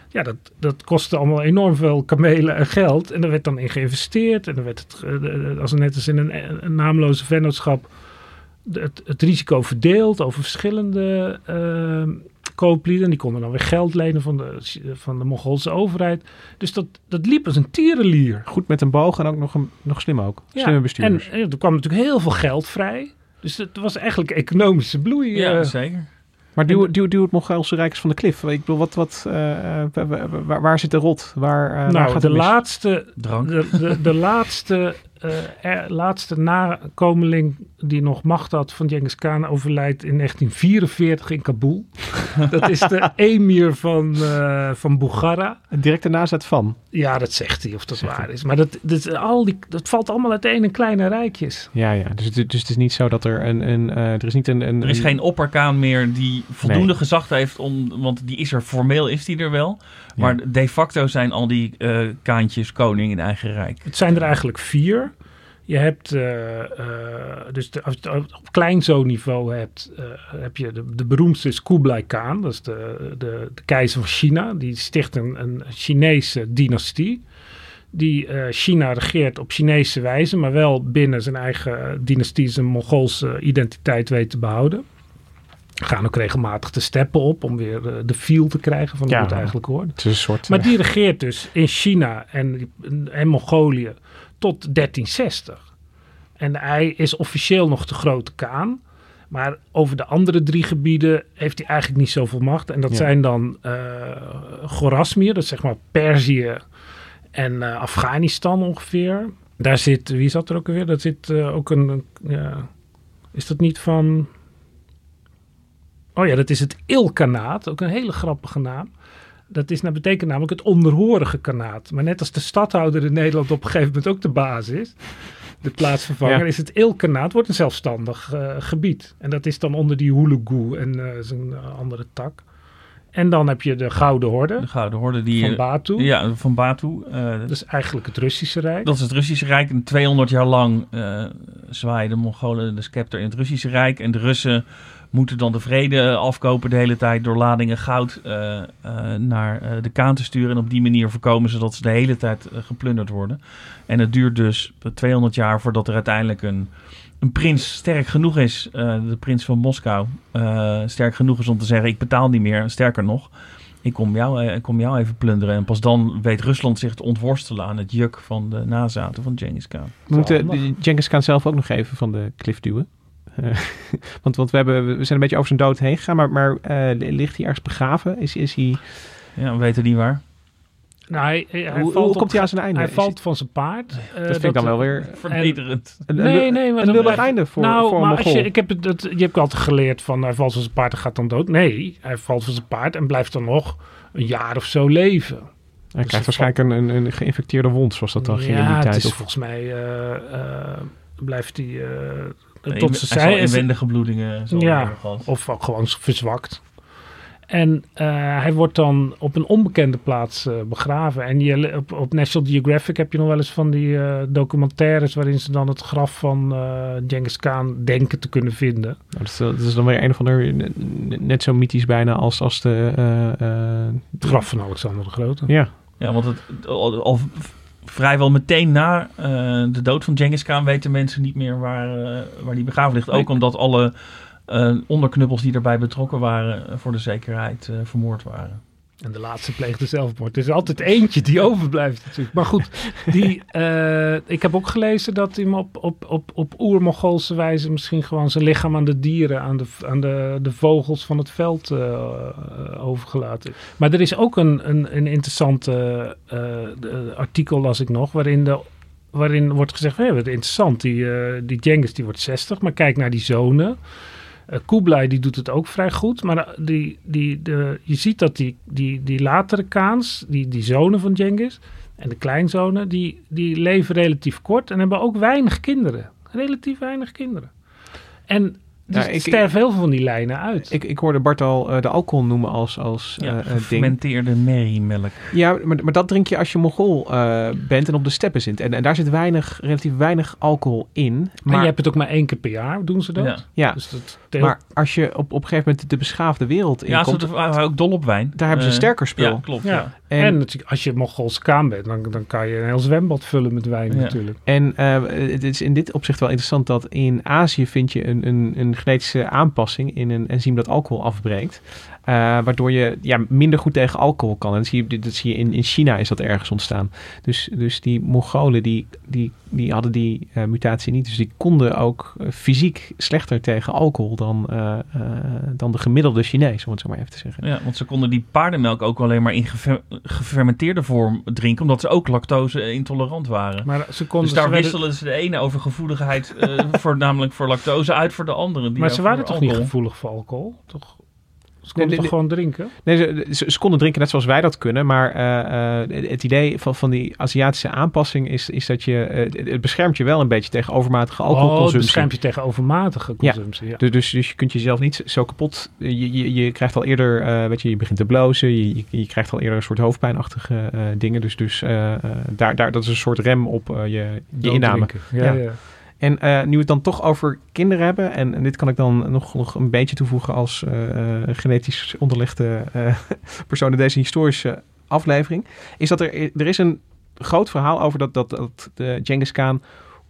Ja, dat, dat kostte allemaal enorm veel kamelen en geld. En er werd dan in geïnvesteerd. En dan werd het, als net als in een, een naamloze vennootschap, het, het risico verdeeld over verschillende eh, kooplieden. Die konden dan weer geld lenen van de, van de Mongoolse overheid. Dus dat, dat liep als een tierenlier. Goed met een boog en ook nog, een, nog slim ook. Slimme en bestuurders. eh, er kwam natuurlijk heel veel geld vrij. Dus het was eigenlijk economische bloei. Ja, eh. zeker. maar duw, duw, duw het Mongoolse Rijk eens van de klif. Ik bedoel, wat, wat, eh, eh, wa- wa- waar, waar zit de rot? Waar, eh, waar nou, gaat de mis? laatste, Drank. de, de, de laatste, eh, er- laatste nakomeling die nog macht had van Genghis Khan overlijdt in 1944 in Kabul. dat is de emir van, eh van Bukhara. Direct daarna zet van. Ja, dat zegt hij of dat Zegt waar is. Maar dat, dat, al die, dat valt allemaal uiteen in kleine rijkjes. Ja, ja. Dus, het- dus het is niet zo dat er een... een eh, er is niet een... een Er is een- geen opperkaan meer die voldoende Nee. gezag heeft om, want die is er formeel is die er wel, Ja. maar de facto zijn al die eh, kaantjes koning in eigen rijk. Het zijn er eigenlijk vier. Je hebt, eh, eh, dus de, als je het op kleinzoonniveau hebt, eh, heb je de, de beroemdste is Kublai Khan. Dat is de, de, de keizer van China. Die sticht een, een Chinese dynastie. Die China regeert op Chinese wijze, maar wel binnen zijn eigen dynastie, zijn Mongoolse identiteit weet te behouden. Gaan ook regelmatig de steppen op om weer eh, de feel te krijgen van hoe Ja. het eigenlijk hoort. Het is een soort... Maar eh, die regeert dus in China en, en Mongolië tot 1360. En hij is officieel nog de grote Kaan. Maar over de andere drie gebieden heeft hij eigenlijk niet zoveel macht. En dat Ja. zijn dan eh Gorasmier, dat is zeg maar Perzië en eh, Afghanistan ongeveer. Daar zit, wie zat er ook alweer? Dat zit eh, ook een, is dat niet van... Oh ja, dat is het Ilkanaat, ook een hele grappige naam. Dat is, dat betekent namelijk het onderhorige kanaat. Maar net als de stadhouder in Nederland op een gegeven moment ook de baas is, de plaatsvervanger, Ja. is het Ilkanaat wordt een zelfstandig eh, gebied. En dat is dan onder die Hulugu en eh, zijn eh, andere tak. En dan heb je de Gouden Horde De Gouden Horde die... van Batu. Ja, van Batu. Dat is eigenlijk het Russische Rijk. Dat is het Russische Rijk. En 200 jaar lang zwaaien de Mongolen de scepter in het Russische Rijk. En de Russen moeten dan de vrede afkopen de hele tijd door ladingen goud eh, eh, naar eh, de Kaan te sturen. En op die manier voorkomen ze dat ze de hele tijd geplunderd worden. En het duurt dus 200 jaar voordat er uiteindelijk een, een prins sterk genoeg is, eh, de prins van Moskou, eh, sterk genoeg is om te zeggen: Ik betaal niet meer. Sterker nog, ik kom, jou, eh, ik kom jou even plunderen. En pas dan weet Rusland zich te ontworstelen aan het juk van de nazaten van Genghis Khan. We moeten Genghis Khan zelf ook nog even van de klif duwen. Eh, want want we, hebben, we zijn een beetje over zijn dood heen gegaan. Maar, maar eh, ligt hij ergens begraven? Is, is hij, Ja, we weten niet waar. Nou, hij, hij, hoe valt hoe op- komt hij aan zijn einde? Hij Is valt van zijn paard. dat vind ik dan wel weer Vernederend. een, Nee, nee, maar een lullig einde voor, nou, voor een maar als je, ik heb dat, je hebt altijd geleerd van hij valt van zijn paard en gaat dan dood. Nee, hij valt van zijn paard en blijft dan nog een jaar of zo leven. Hij krijgt waarschijnlijk een, een, een geïnfecteerde wond, zoals dat dan ging in ja, die het tijd. is Of, volgens mij eh, eh, blijft hij tot zijn hij zal zij inwendige bloedingen zal Ja. of ook gewoon verzwakt. En eh, hij wordt dan op een onbekende plaats eh, begraven. En je, op, op National Geographic heb je nog wel eens van die eh, documentaires waarin ze dan het graf van eh Genghis Khan denken te kunnen vinden. Nou, dat, is, dat is dan weer een of ander, net- zo mythisch bijna als, als de... eh, eh, Het graf van Alexander de Grote. Ja, Ja, want het, al, al vrijwel meteen na eh, de dood van Genghis Khan weten mensen niet meer waar, eh, waar die begraven ligt. Ook omdat alle eh, onderknuppels die erbij betrokken waren voor de zekerheid vermoord waren. En de laatste pleegde zelfmoord. Er is altijd eentje die overblijft natuurlijk. Maar goed, die, eh, ik heb ook gelezen dat hij op, op, op, op oer-Mongoolse wijze misschien gewoon zijn lichaam aan de dieren, aan de, aan de, de vogels van het veld eh, overgelaten. Maar er is ook een, een, een interessante de- artikel, las ik nog, waarin de waarin wordt gezegd, hé, wat interessant, die, eh die Genghis die wordt 60, maar kijk naar die zonen. Eh, Kublai die doet het ook vrij goed, maar eh, die, die, de, je ziet dat die, die, die latere Kaans, die, die zonen van Genghis en de kleinzonen, die, die leven relatief kort en hebben ook weinig kinderen. Relatief weinig kinderen. En Dus ik- er sterven heel veel van die lijnen uit. Ik, ik hoorde Bart al eh, de alcohol noemen als, als Ja, eh, eh, ding. gefermenteerde merriemelk. Ja, maar, maar dat drink je als je Mongool eh, bent en op de steppen zit. En, en daar zit weinig, relatief weinig alcohol in. maar je hebt het ook maar één keer per jaar, doen ze dat? Ja. ja, Dus dat deel- maar als je op, op een gegeven moment de beschaafde wereld Ja, ze waren ook dol op wijn. Daar hebben ze Eh, sterker spul. Ja, klopt. ja. Ja. En, En- natuurlijk, als je Mongoolse kaan bent, dan, dan kan je een heel zwembad vullen met wijn Ja. natuurlijk. En eh, het is in dit opzicht wel interessant dat in Azië vind je een, een, een genetische aanpassing in een enzym dat alcohol afbreekt. Eh, waardoor je ja, minder goed tegen alcohol kan. En dat zie je, dat zie je in, in China is dat ergens ontstaan. Dus, dus die Mongolen die, die, die hadden die eh, mutatie niet. Dus die konden ook eh, fysiek slechter tegen alcohol dan, eh, eh, dan de gemiddelde Chinees, om het zo maar even te zeggen. Ja, want ze konden die paardenmelk ook alleen maar in gefer- gefermenteerde vorm drinken, omdat ze ook lactose intolerant waren. Maar ze konden... dus daar ze werden- wisselen ze de ene over gevoeligheid, eh, voor, namelijk voor lactose, uit voor de andere. die maar ze waren toch niet gevoelig voor alcohol? Toch? Ze konden nee, toch nee. gewoon drinken? Nee, ze, ze, ze konden drinken net zoals wij dat kunnen. Maar eh, eh, het idee van, van die Aziatische aanpassing is, is dat je... eh, het- beschermt je wel een beetje tegen overmatige Oh, het alcoholconsumptie. beschermt je tegen overmatige consumptie. Ja. Dus, dus, dus je kunt jezelf niet zo kapot... Je, je, je krijgt al eerder... weet je, je begint te blozen. Je, je, je krijgt al eerder een soort hoofdpijnachtige dingen. Dus, dus daar, daar, dat is een soort rem op je, je inname. Ja. ja. En eh, nu we het dan toch over kinderen hebben, en, dit kan ik dan nog, nog een beetje toevoegen als eh, eh, genetisch onderlegde persoon in deze historische aflevering, is dat er, er is een groot verhaal over dat, dat, dat de Genghis Khan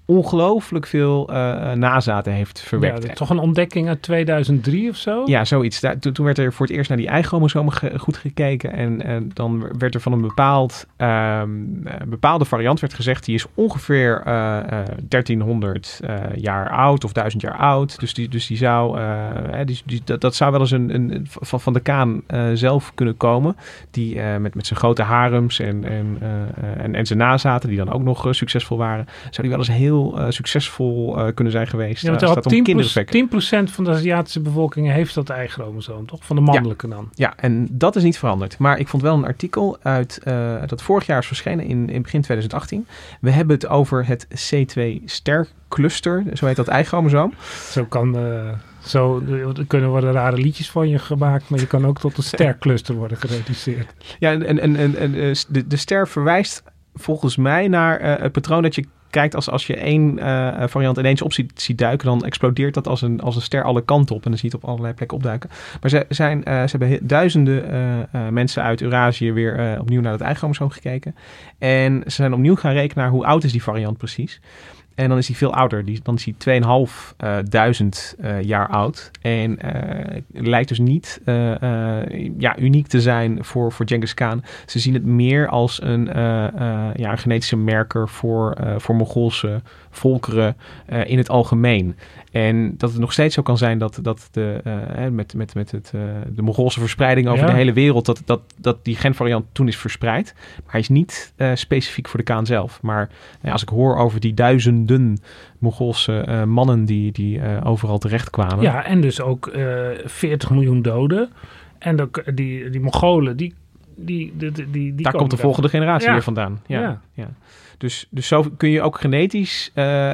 ongelooflijk veel eh, nazaten heeft Ja, verwekt. dat is toch een ontdekking uit 2003 of zo? Ja, zoiets. Daar, toen, toen werd er voor het eerst naar die eichromosomen ge- goed gekeken. En, en dan werd er van een bepaald, ehm, eh, bepaalde variant werd gezegd... die is ongeveer eh, eh, 1300 eh, jaar oud of 1000 jaar oud. Dus die, dus die zou, eh, die, die, dat, dat zou wel eens een, een, van, van de Kaan eh, zelf kunnen komen. Die eh, met, met zijn grote harems en, en, eh, eh, en, en zijn nazaten... die dan ook nog eh, succesvol waren... zou die wel eens heel eh, succesvol eh, kunnen zijn geweest. Ja, want als er het had gaat om 10%, kindereffecten. 10% van de Aziatische bevolking heeft dat eichromosoom, toch? Van de mannelijke dan. Ja, en dat is niet veranderd. Maar ik vond wel een artikel uit eh, dat vorig jaar is verschenen in, in begin 2018. We hebben het over het C2-ster-cluster, zo heet dat eichromosoom. Zo kan... eh, zo, er kunnen worden rare liedjes van je gemaakt, maar je kan ook tot een stercluster worden gereduceerd. Ja, en, en, en, en eh, de, de ster verwijst volgens mij naar eh, het patroon dat je kijkt als, als je één eh, variant ineens op ziet, ziet duiken, dan explodeert dat als een, als een ster alle kanten op. En dan zie je het op allerlei plekken opduiken. Maar ze, zijn, eh, ze hebben he- duizenden eh, mensen uit Eurasië weer opnieuw naar het eichromosoom gekeken. En ze zijn opnieuw gaan rekenen naar hoe oud is die variant precies. En dan is hij veel ouder. Die, dan is hij 2500 eh jaar oud. En eh, lijkt dus niet eh, eh, ja, uniek te zijn voor, voor Genghis Khan. Ze zien het meer als een, ja, genetische merker voor, voor Mongoolse volkeren eh, in het algemeen. En dat het nog steeds zo kan zijn dat, dat de, hè, met, met, met het, eh, de Mongoolse verspreiding over Ja. de hele wereld, dat, dat, dat die genvariant toen is verspreid. Maar hij is niet specifiek voor de Kaan zelf. Maar nou, als ik hoor over die duizenden Mongoolse mannen die, die overal terecht kwamen. Ja, en dus ook eh 40 miljoen doden. En ook die, die Mongolen, die... die, die, die, die Daar komt de volgende generatie Ja. weer vandaan. Ja, ja. Ja. Dus, dus zo kun je ook genetisch eh,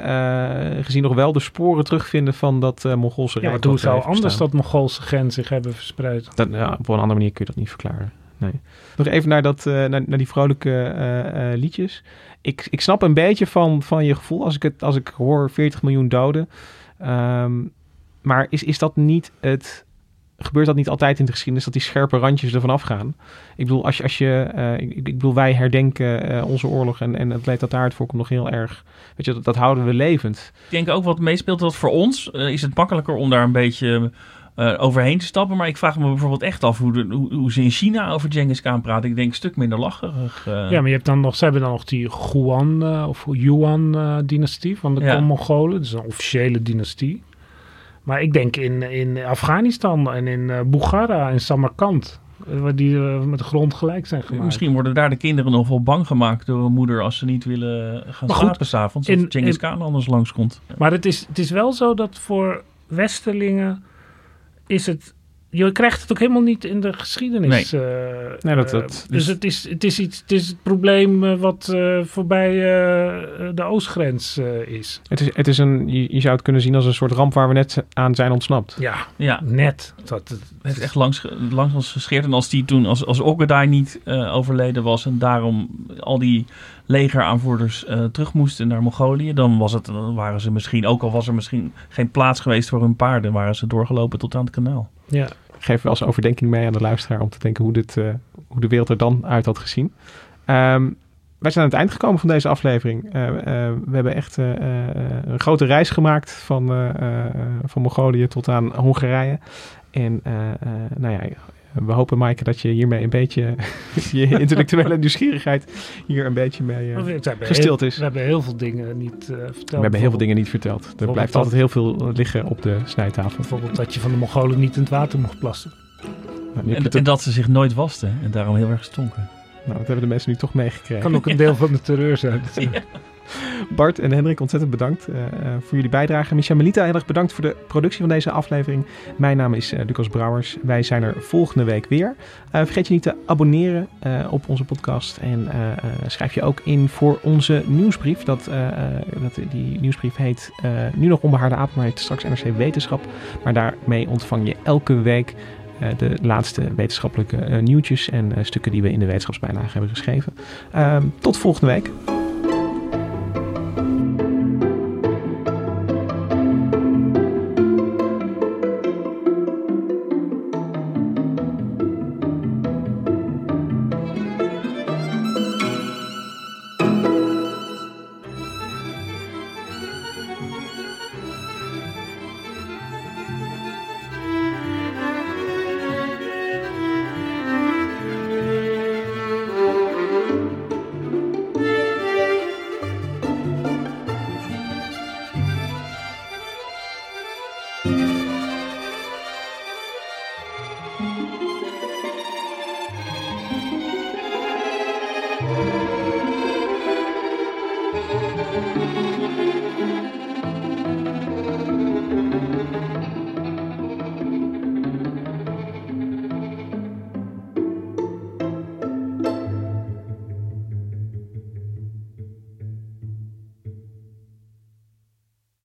eh, gezien nog wel de sporen terugvinden van dat eh Mongoolse Ja, maar hoe zou anders bestaan. dat Mongoolse gen zich hebben verspreid? Dat, ja, op een andere manier kun je dat niet verklaren. Nee. Nog even naar, dat, naar, naar die vrolijke liedjes. Ik, ik snap een beetje van, van je gevoel als ik, het, als ik hoor 40 miljoen doden. Ehm, maar is, is dat niet het... Gebeurt dat niet altijd in de geschiedenis dat die scherpe randjes ervan afgaan? Ik bedoel, als je, als je, eh, ik, ik bedoel wij herdenken eh, onze oorlog en, en het leed dat daaruit voorkomt nog heel erg. Weet je, dat, dat houden we levend. Ik denk ook wat meespeelt dat voor ons eh, is het makkelijker om daar een beetje eh, overheen te stappen. Maar ik vraag me bijvoorbeeld echt af hoe, de, hoe, hoe ze in China over Genghis Khan praten. Ik denk een stuk minder lacherig. Ja, maar je hebt dan nog, ze hebben dan nog die Yuan eh, of Yuan eh, dynastie van de Ja. Mongolen. Dus een officiële dynastie. Maar ik denk in, in Afghanistan en in eh Bukhara en Samarkand. eh, waar die eh, met de grond gelijk zijn gemaakt. Misschien worden daar de kinderen nog wel bang gemaakt door hun moeder als ze niet willen gaan Maar slapen s'avonds. Of Genghis Khan anders langskomt. Maar het is, het is wel zo dat voor Westerlingen is het je krijgt het ook helemaal niet in de geschiedenis. eh, Nee, dat- eh, dat- dus dus- het, is, het, is iets, het is het probleem eh, wat eh, voorbij eh, de oostgrens eh, is. Het is, het is een, je, je zou het kunnen zien als een soort ramp waar we net aan zijn ontsnapt. Ja, Ja, net. Dat, het, het heeft echt langs, langs ons gescheerd. En als die toen, als, als Ogedai niet eh, overleden was en daarom al die legeraanvoerders eh, terug moesten naar Mongolië, dan, was het, dan waren ze misschien, ook al was er misschien geen plaats geweest voor hun paarden, waren ze doorgelopen tot aan het kanaal. ja. Geef wel eens overdenking mee aan de luisteraar om te denken hoe, dit, eh, hoe de wereld er dan uit had gezien. Ehm, wij zijn aan het eind gekomen van deze aflevering. Eh, eh, we hebben echt eh, eh, een grote reis gemaakt van, eh, eh, van Mongolië tot aan Hongarije. En eh, eh, nou ja, we hopen, Maaike, dat je hiermee een beetje je intellectuele nieuwsgierigheid hier een beetje mee eh, gestild is. We hebben heel veel dingen niet eh, verteld. We hebben heel veel dingen niet verteld. Er blijft altijd heel veel liggen op de snijtafel. Bijvoorbeeld dat je van de Mongolen niet in het water mocht plassen. Nou, En, dat ze zich nooit wasten en daarom heel erg stonken. nou, dat hebben de mensen nu toch meegekregen. Kan ook een deel van de terreur zijn. natuurlijk. Bart en Hendrik, ontzettend bedankt eh, eh, voor jullie bijdrage. Micha Melita, heel erg bedankt voor de productie van deze aflevering. Mijn naam is eh, Lucas Brouwers. Wij zijn er volgende week weer. Vergeet je niet te abonneren op onze podcast. En schrijf je ook in voor onze nieuwsbrief. Dat, dat, die nieuwsbrief heet nu nog Onbehaarde Apen, maar heet straks NRC Wetenschap. Maar daarmee ontvang je elke week de laatste wetenschappelijke nieuwtjes en stukken die we in de wetenschapsbijlage hebben geschreven. Ehm, tot volgende week.